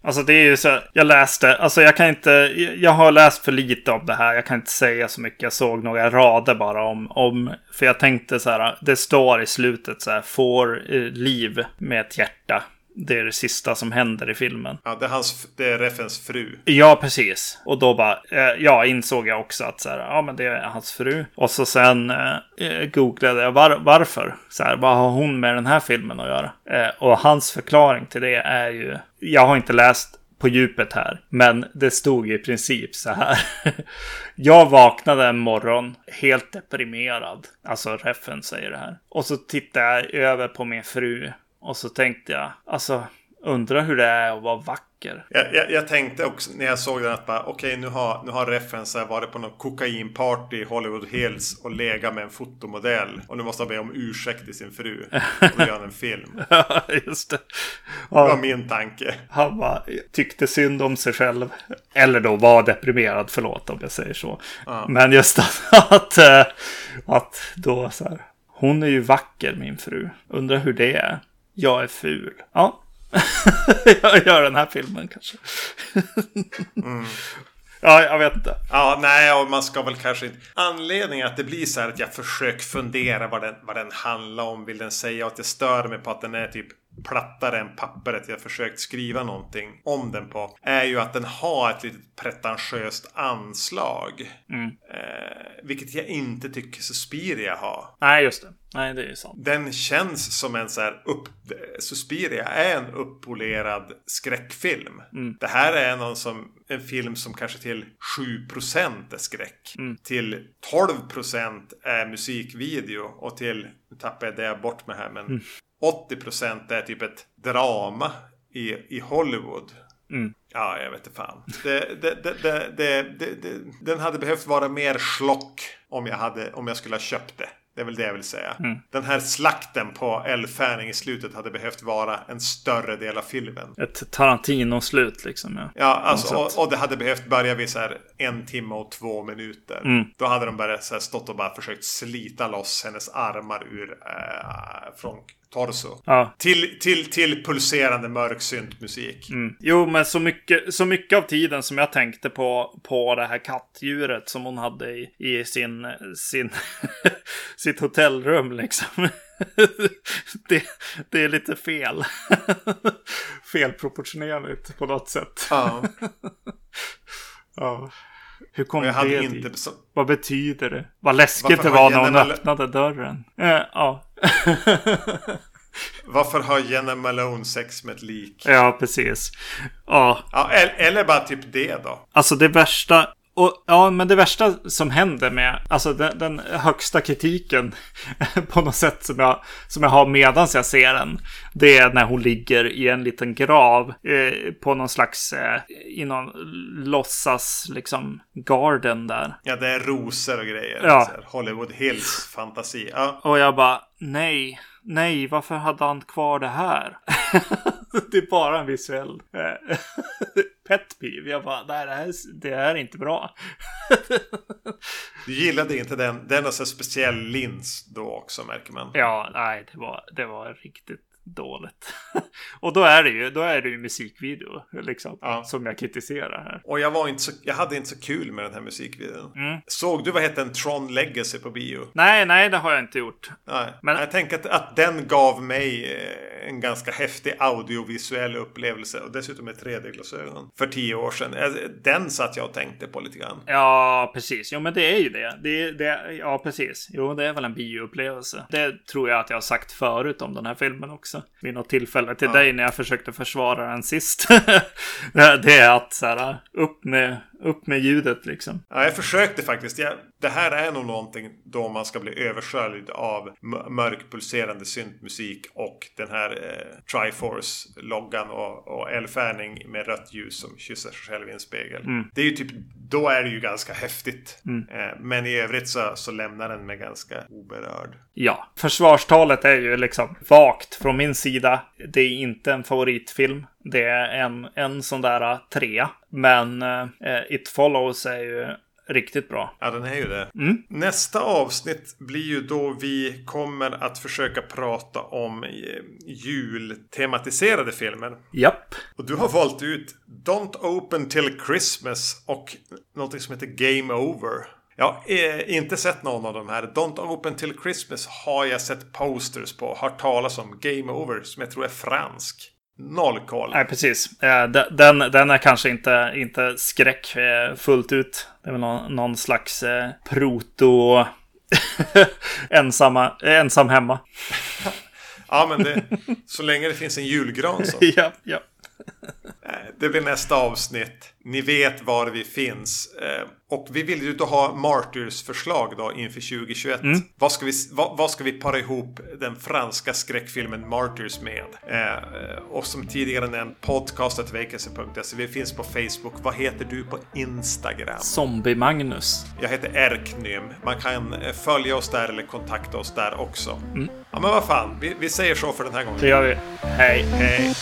Alltså det är ju så, jag läste, alltså jag kan inte, jag har läst för lite om det här, jag kan inte säga så mycket, jag såg några rader bara om, om för jag tänkte så här, det står i slutet så här, får eh, liv med ett hjärta. Det är det sista som händer i filmen. Ja, det är, hans, det är Reffens fru. Ja, precis. Och då bara, eh, ja, insåg jag också att så här, ja, men det är hans fru. Och så sen eh, eh, googlade jag var, varför. Så här, vad har hon med den här filmen att göra? Eh, och hans förklaring till det är ju, jag har inte läst på djupet här, men det stod i princip så här. [laughs] jag vaknade en morgon helt deprimerad. Alltså Reffen säger det här. Och så tittade jag över på min fru och så tänkte jag, alltså undrar hur det är att vara vacker. Jag, jag, jag tänkte också när jag såg den att bara okej nu har, nu har här varit på någon kokainparty i Hollywood Hills och legat med en fotomodell. Och nu måste han be om ursäkt till sin fru. Och då gör han en film. [laughs] Ja, just det. Det var Ja, min tanke. han bara tyckte synd om sig själv. Eller då var deprimerad, förlåt om jag säger så. Men just att, [laughs] att, eh, att då så här. Hon är ju vacker min fru. Undrar hur det är. Jag är ful. Ja. Jag gör den här filmen kanske. Ja, jag vet inte. Ja, nej, och man ska väl kanske inte... Anledningen att det blir så här att jag försöker fundera vad den, vad den handlar om. Vill den säga att jag stör mig på att den är typ plattare än pappret jag försökt skriva någonting om den på. Är ju att den har ett litet pretentiöst anslag. Mm. Eh, vilket jag inte tycker Suspiria har. Nej, just det. Nej, det är ju sant. Den känns som en så här upp... Suspiria är en uppolerad skräckfilm. Mm. Det här är någon som, en film som kanske till 7% är skräck. Mm. Till 12% är musikvideo. Och till, nu tappar jag det bort med här, men Mm. 80% är typ ett drama i, i Hollywood. Mm. Ja, jag vet inte fan. Det, det, det, den hade behövt vara mer schlock om jag, hade, om jag skulle ha köpt det. Det är väl det jag vill säga. Mm. Den här slakten på eldfärning i slutet hade behövt vara en större del av filmen. Ett Tarantino-slut liksom. Ja. Ja, alltså, och, och det hade behövt börja vid så här en timme och två minuter. Mm. Då hade de bara så här stått och bara försökt slita loss hennes armar ur äh, från torso. ja. Till, till, till pulserande mörk syntmusik. Mm. Jo, men så mycket, så mycket av tiden som jag tänkte på, på det här kattdjuret som hon hade i, i sin, sin, [laughs] sitt hotellrum liksom. [laughs] det, det är lite fel. [laughs] Felproportionerligt på något sätt. Ja. Ja. Hur kom det inte... Vad betyder det? Vad läskigt Varför det var när hon öppnade dörren. Eh, ja. [laughs] varför har Jenna Malone sex med ett lik? ja, precis. Ja, Ja, eller, eller bara typ det då. Alltså det värsta, och, ja men det värsta som händer med, alltså den, den högsta kritiken [laughs] på något sätt som jag, som jag har medans jag ser den. Det är när hon ligger i en liten grav eh, på någon slags, eh, i någon låtsas liksom garden där. Ja, det är rosor och grejer. Ja. Hollywood Hills fantasi. Ja. Och jag bara, nej, nej, varför hade han kvar det här? [laughs] det är bara en visuell eh, [laughs] pet peeve. Jag bara, nej, det här, det här är inte bra. Du gillade inte den. Den har så speciell lins då också märker man. Ja, nej, det var, det var riktigt dåligt. [laughs] och då är det ju, då är det ju musikvideo, liksom, Ja. som jag kritiserar här. Och jag, var inte så, jag hade inte så kul med den här musikvideon. Mm. Såg du vad hette en Tron Legacy på bio? Nej, nej, det har jag inte gjort. Nej. Men- Jag tänker att, att den gav mig eh, en ganska häftig audiovisuell upplevelse. Och dessutom med 3D-glasögon. För tio år sedan. Eh, Den satt jag och tänkte på lite grann. Ja, precis. Jo, men det är ju det. det, det ja, precis. Jo, det är väl en bioupplevelse. Det tror jag att jag har sagt förut om den här filmen också. Vid något tillfälle till Ja. dig när jag försökte försvara den sist. [laughs] det är att så här, upp med, upp med ljudet liksom. Ja, jag försökte faktiskt. Jag, det här är nog någonting då man ska bli översköljd av mörk pulserande syntmusik och den här eh, Triforce-loggan och, och eldfärgning med rött ljus som kysser sig själv i en spegel. Mm. Det är ju typ, då är det ju ganska häftigt. Mm. Eh, men i övrigt så, så lämnar den mig ganska oberörd. Ja, försvarstalet är ju liksom vagt från min sida. Det är inte en favoritfilm. Det är en, en sån där trea. Men eh, It Follows är ju riktigt bra. Ja, den är ju det. Mm. Nästa avsnitt blir ju då vi kommer att försöka prata om eh, jultematiserade filmer. Japp. Och du har valt ut Don't Open Till Christmas och någonting som heter Game Over. Jag har eh, inte sett någon av de här. Don't Open Till Christmas har jag sett posters på. Hört talas om Game Over som jag tror är fransk. Noll koll. Nej, precis. Eh, de- Den, den är kanske inte, inte skräck eh, fullt ut. Det är väl någon, någon slags proto... [laughs] ensamma, ensam hemma. [laughs] Ja, men det, så länge det finns en julgran så. [laughs] ja, ja. Eh, Det blir nästa avsnitt. Ni vet var vi finns. Eh, Och vi vill ju då ha Martyrs förslag då inför 2021. Vad, ska vi, vad, vad ska vi para ihop den franska skräckfilmen Martyrs med? Eh, och som tidigare nämnt, podcastetvacancy.se. Vi finns på Facebook. Vad heter du på Instagram? Zombie-Magnus. Jag heter Erknym. Man kan följa oss där eller kontakta oss där också. Ja men vad fan, vi, vi säger så för den här gången. Det gör vi. Hej. Hej!